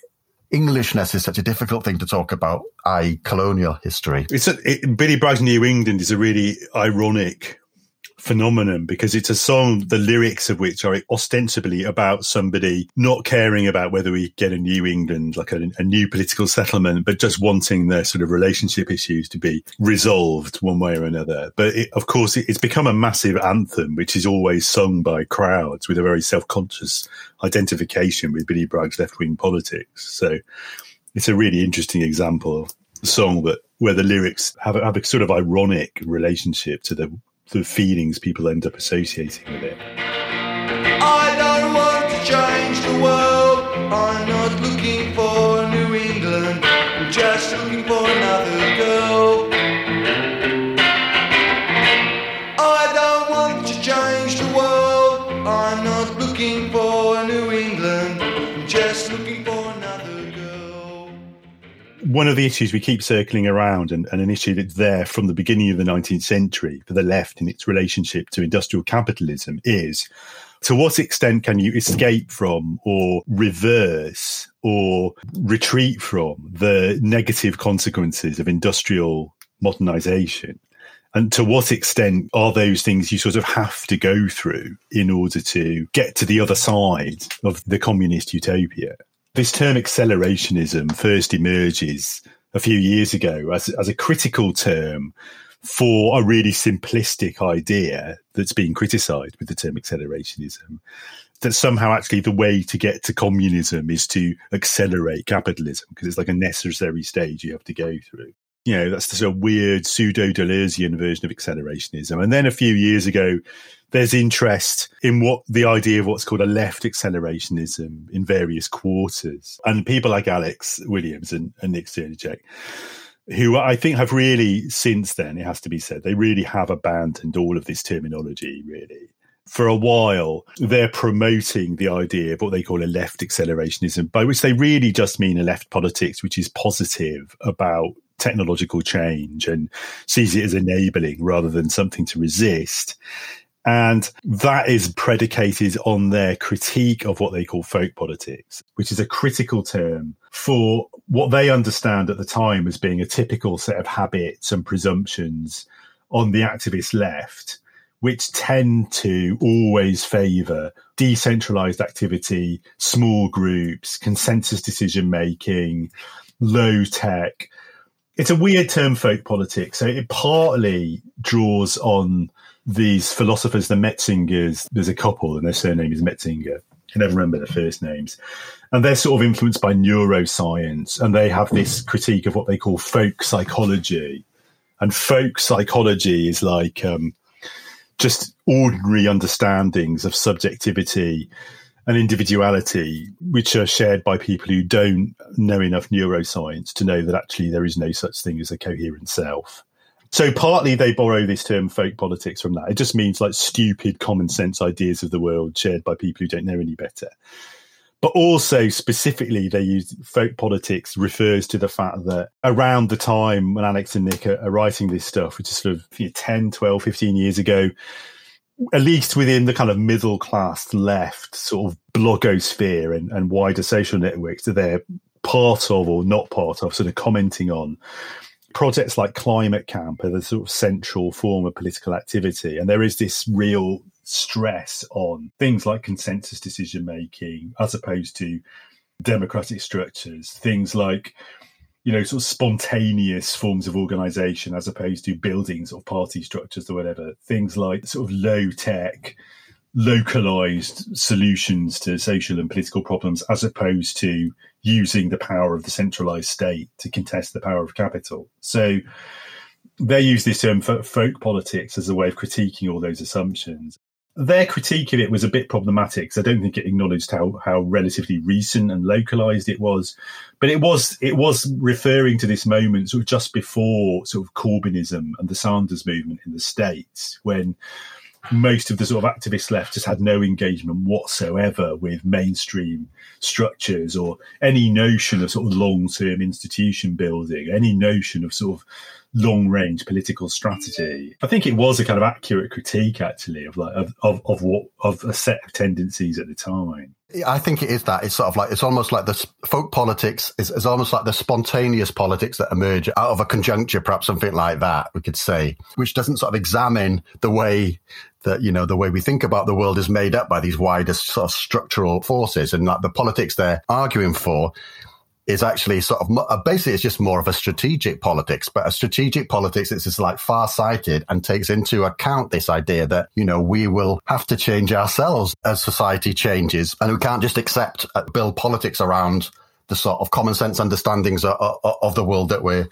Englishness is such a difficult thing to talk about, i.e., colonial history. It's a, it, Billy Bragg's New England is a really ironic phenomenon because it's a song, the lyrics of which are ostensibly about somebody not caring about whether we get a New England, like a, a new political settlement, but just wanting their sort of relationship issues to be resolved one way or another. But it, of course, it, it's become a massive anthem, which is always sung by crowds with a very self-conscious identification with Billy Bragg's left-wing politics. So it's a really interesting example of a song that where the lyrics have have a sort of ironic relationship to the the feelings people end up associating with it. I don't want to change the world. I'm not looking for New England. I'm just looking for another girl. I don't want to change the world. I'm not looking for One of the issues we keep circling around, and, and an issue that's there from the beginning of the 19th century for the left in its relationship to industrial capitalism, is to what extent can you escape from or reverse or retreat from the negative consequences of industrial modernization? And to what extent are those things you sort of have to go through in order to get to the other side of the communist utopia? This term accelerationism first emerges a few years ago as, as a critical term for a really simplistic idea that's being criticized with the term accelerationism. That somehow actually the way to get to communism is to accelerate capitalism because it's like a necessary stage you have to go through you know, that's this a weird pseudo Deleuzian version of accelerationism. And then a few years ago, there's interest in what the idea of what's called a left accelerationism in various quarters. And people like Alex Williams and, and Nick Srnicek, who I think have really, since then, it has to be said, they really have abandoned all of this terminology, really. for a while, they're promoting the idea of what they call a left accelerationism, by which they really just mean a left politics, which is positive about technological change and sees it as enabling rather than something to resist. And that is predicated on their critique of what they call folk politics, which is a critical term for what they understand at the time as being a typical set of habits and presumptions on the activist left, which tend to always favor decentralized activity, small groups, consensus decision making, low tech. It's a weird term, folk politics. So it partly draws on these philosophers, the Metzingers, there's a couple and their surname is Metzinger. I never remember their first names. And they're sort of influenced by neuroscience and they have this critique of what they call folk psychology. And folk psychology is like um, just ordinary understandings of subjectivity and individuality, which are shared by people who don't know enough neuroscience to know that actually there is no such thing as a coherent self. So partly they borrow this term folk politics from that. It just means like stupid common sense ideas of the world shared by people who don't know any better. But also specifically they use folk politics refers to the fact that around the time when Alex and Nick are, are writing this stuff, which is sort of you know, 10, 12, 15 years ago, at least within the kind of middle class left sort of blogosphere and, and wider social networks that they're part of or not part of, sort of commenting on projects like Climate Camp are the sort of central form of political activity. And there is this real stress on things like consensus decision making as opposed to democratic structures, things like, you know, sort of spontaneous forms of organization as opposed to buildings of party structures or whatever, things like sort of low tech, localized solutions to social and political problems as opposed to using the power of the centralized state to contest the power of capital. So they use this term for folk politics as a way of critiquing all those assumptions. Their critique of it was a bit problematic because I don't think it acknowledged how, how relatively recent and localized it was. But it was it was referring to this moment sort of just before sort of Corbynism and the Sanders movement in the States when most of the sort of activist left just had no engagement whatsoever with mainstream structures or any notion of sort of long term institution building, any notion of sort of long range political strategy. I think it was a kind of accurate critique actually of like of, of, of what of a set of tendencies at the time. I think it is that. It's sort of like, it's almost like the folk politics is, is almost like the spontaneous politics that emerge out of a conjuncture, perhaps something like that, we could say, which doesn't sort of examine the way that, you know, the way we think about the world is made up by these wider sort of structural forces and like the politics they're arguing for is actually sort of uh, basically it's just more of a strategic politics, but a strategic politics that's just like far sighted and takes into account this idea that, you know, we will have to change ourselves as society changes and we can't just accept, uh, build politics around the sort of common sense understandings of, of, of, the world that we're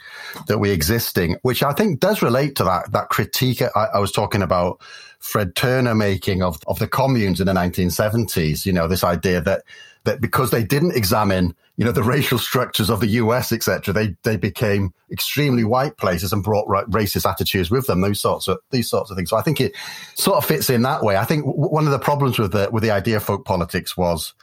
that we're existing, which I think does relate to that that critique I, I, was talking about Fred Turner making of of the communes in the 1970s. You know, this idea that that because they didn't examine you know the racial structures of the US, etc., they they became extremely white places and brought racist attitudes with them. Those sorts of these sorts of things. So I think it sort of fits in that way. I think one of the problems with the with the idea of folk politics was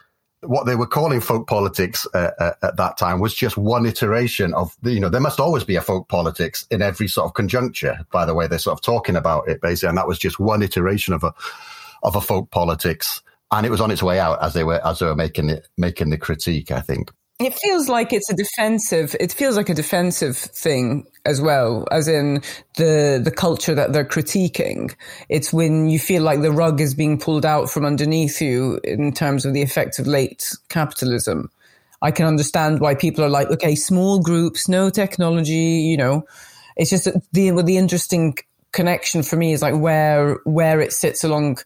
what they were calling folk politics uh, uh, at that time was just one iteration of the, you know, there must always be a folk politics in every sort of conjuncture, by the way they're sort of talking about it, basically. And that was just one iteration of a, of a folk politics. And it was on its way out as they were, as they were making it, making the critique, I think. It feels like it's a defensive. It feels like a defensive thing as well, as in the the culture that they're critiquing. It's when you feel like the rug is being pulled out from underneath you in terms of the effects of late capitalism. I can understand why people are like, okay, small groups, no technology. You know, it's just the the interesting connection for me is like where where it sits along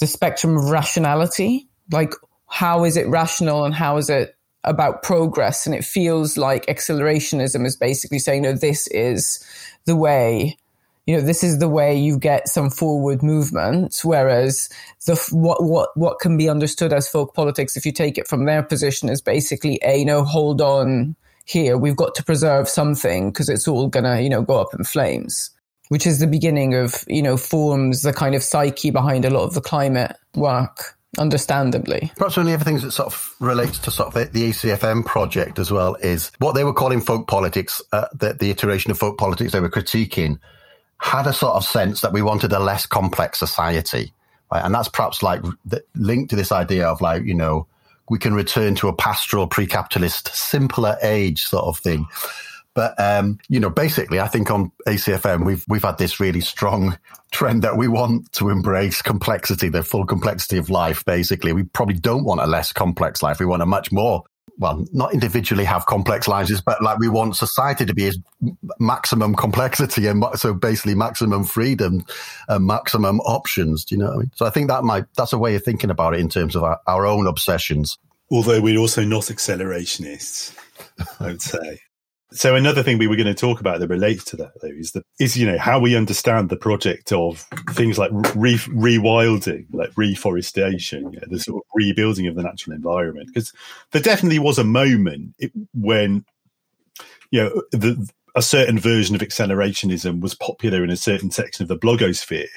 the spectrum of rationality. Like, how is it rational and how is it about progress and it feels like accelerationism is basically saying no this is the way you know this is the way you get some forward movement. Whereas the what what what can be understood as folk politics if you take it from their position is basically a you know hold on here. We've got to preserve something because it's all gonna you know go up in flames which is the beginning of, you know, forms the kind of psyche behind a lot of the climate work understandably. Perhaps one of the other things that sort of relates to sort of the ACFM project as well is what they were calling folk politics, uh, the, the iteration of folk politics they were critiquing had a sort of sense that we wanted a less complex society. Right? And that's perhaps like the, linked to this idea of like, you know, we can return to a pastoral pre-capitalist, simpler age sort of thing. But um, you know, basically, I think on ACFM we've we've had this really strong trend that we want to embrace complexity, the full complexity of life. Basically, we probably don't want a less complex life. We want a much more well, not individually have complex lives, but like we want society to be as maximum complexity and so basically maximum freedom and maximum options. Do you know what I mean? So I think that might that's a way of thinking about it in terms of our, our own obsessions. Although we're also not accelerationists, I would say. So another thing we were going to talk about that relates to that though is that is you know how we understand the project of things like re- rewilding, like reforestation, you know, the sort of rebuilding of the natural environment. Because there definitely was a moment when you know the, a certain version of accelerationism was popular in a certain section of the blogosphere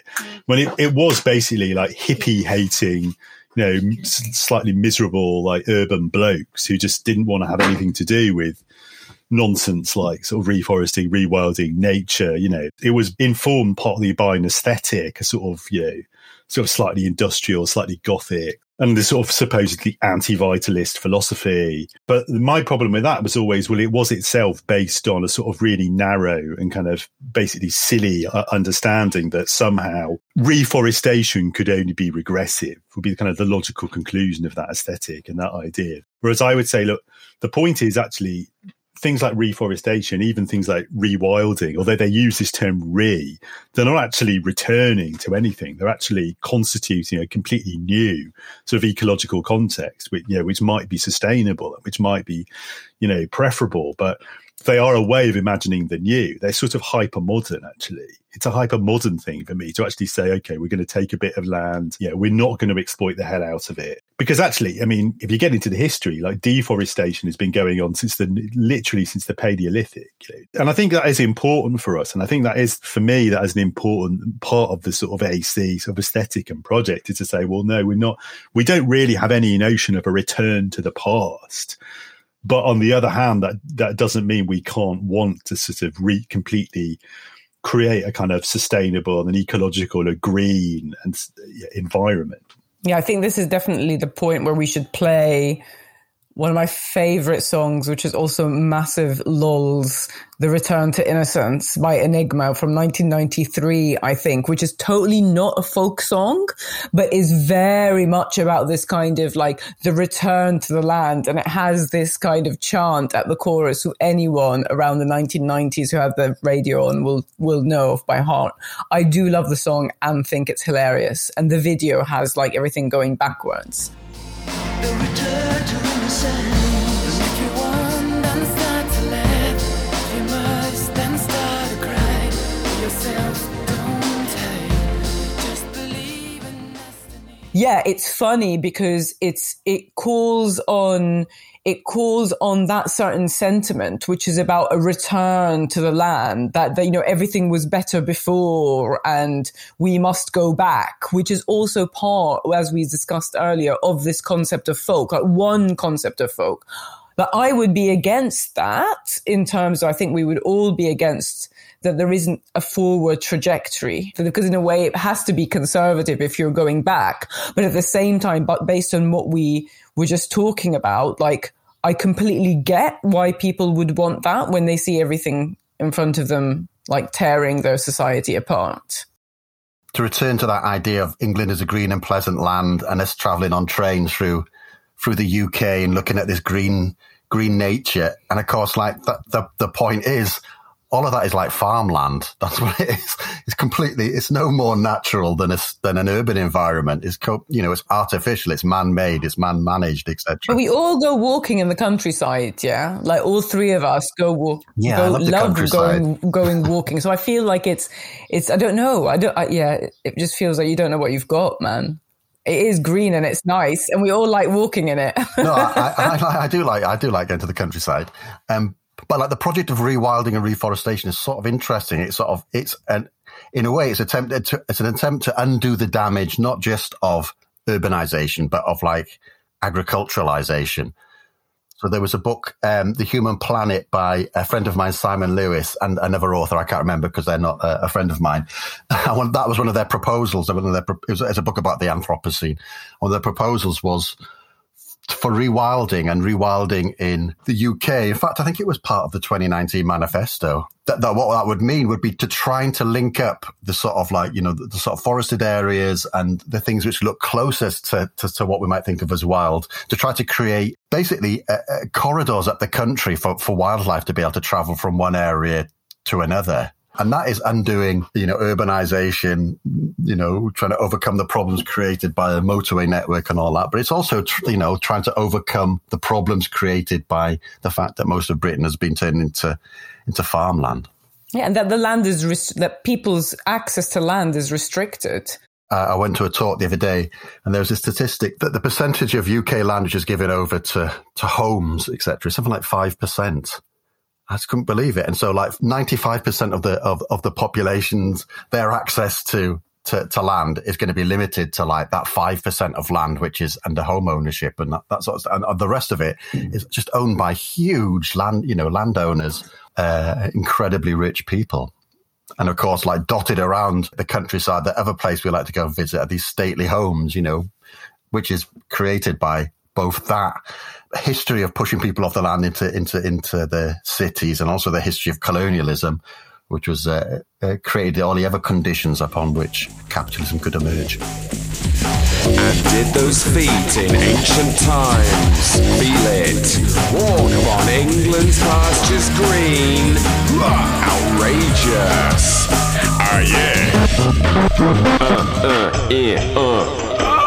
when it, it was basically like hippie hating you know slightly miserable like urban blokes who just didn't want to have anything to do with nonsense like sort of reforesting, rewilding, nature. You know, it was informed partly by an aesthetic, a sort of, you know, sort of slightly industrial, slightly gothic, and the sort of supposedly anti-vitalist philosophy. But my problem with that was always, well, it was itself based on a sort of really narrow and kind of basically silly understanding that somehow reforestation could only be regressive would be kind of the logical conclusion of that aesthetic and that idea. Whereas I would say, look, the point is actually things like reforestation, even things like rewilding, although they use this term re, they're not actually returning to anything. They're actually constituting a completely new sort of ecological context, which, you know, which might be sustainable, which might be, you know, preferable. But they are a way of imagining the new. They're sort of hyper modern, actually. It's a hyper modern thing for me to actually say, okay, we're going to take a bit of land. Yeah, we're not going to exploit the hell out of it. Because actually, I mean, if you get into the history, like deforestation has been going on since the literally since the Paleolithic. And I think that is important for us. And I think that is, for me, that is an important part of the sort of AC sort of aesthetic and project is to say, well, no, we're not, we don't really have any notion of a return to the past but on the other hand, that that doesn't mean we can't want to sort of re completely create a kind of sustainable and ecological, a green and environment. Yeah, I think this is definitely the point where we should play one of my favorite songs, which is also massive lulls, The Return to Innocence by Enigma from 1993, I think, which is totally not a folk song, but is very much about this kind of like the return to the land. And it has this kind of chant at the chorus who anyone around the 1990s who had the radio on will, will know of by heart. I do love the song and think it's hilarious. And the video has like everything going backwards. Yeah, it's funny because it's it calls on it calls on that certain sentiment, which is about a return to the land that, that, you know, everything was better before and we must go back, which is also part, as we discussed earlier, of this concept of folk, like one concept of folk. But I would be against that in terms of, I think we would all be against that there isn't a forward trajectory because in a way it has to be conservative if you're going back. But at the same time, but based on what we were just talking about, like I completely get why people would want that when they see everything in front of them, like tearing their society apart. To return to that idea of England as a green and pleasant land and us traveling on trains through through the UK and looking at this green green nature. And of course, like the, the, the point is all of that is like farmland. <laughs> That's what it is. It's completely, it's no more natural than a, than an urban environment. It's, co- you know, it's artificial, it's man-made, it's man-managed, etc. But we all go walking in the countryside, yeah. Like all three of us go walk. Yeah, go, I love, the love going <laughs> going walking. So I feel like it's it's. I don't know. I don't. I, yeah, it just feels like you don't know what you've got, man it is green and it's nice, and we all like walking in it. no, I, I, <laughs> I, I, do like I do like going to the countryside. Um, but like the project of rewilding and reforestation is sort of interesting. It's sort of it's an in a way, it's attempted to, it's an attempt to undo the damage, not just of urbanization, but of like agriculturalization. So there was a book, um, The Human Planet, by a friend of mine, Simon Lewis, and another author I can't remember because they're not a, a friend of mine. <laughs> that was one of their proposals. One of their, it was a book about the Anthropocene. One of their proposals was for rewilding and rewilding in the UK. In fact, I think it was part of the 2019 manifesto. That, that what that would mean would be to trying to link up the sort of like, you know, the, the sort of forested areas and the things which look closest to, to, to, what we might think of as wild to try to create basically uh, uh, corridors up the country for, for wildlife to be able to travel from one area to another. And that is undoing, you know, urbanization, you know, trying to overcome the problems created by the motorway network and all that. But it's also, you know, trying to overcome the problems created by the fact that most of Britain has been turned into, into farmland. Yeah, and that the land is, that people's access to land is restricted. Uh, I went to a talk the other day, and there was a statistic that the percentage of UK land which is given over to to homes, etc., is something like five percent. I just couldn't believe it. And so like 95% of the, of, of the populations, their access to, to, to land is going to be limited to like that 5% of land, which is under home ownership and that, that sort of stuff. And the rest of it is just owned by huge land, you know, landowners, uh, incredibly rich people. And of course, like dotted around the countryside, the other place we like to go and visit are these stately homes, you know, which is created by both that history of pushing people off the land into into into the cities, and also the history of colonialism, which was uh, uh, created all the other conditions upon which capitalism could emerge. And did those feet in ancient times feel it? Walk upon England's pastures green. Outrageous. Ah, yeah. Uh, uh, yeah, uh.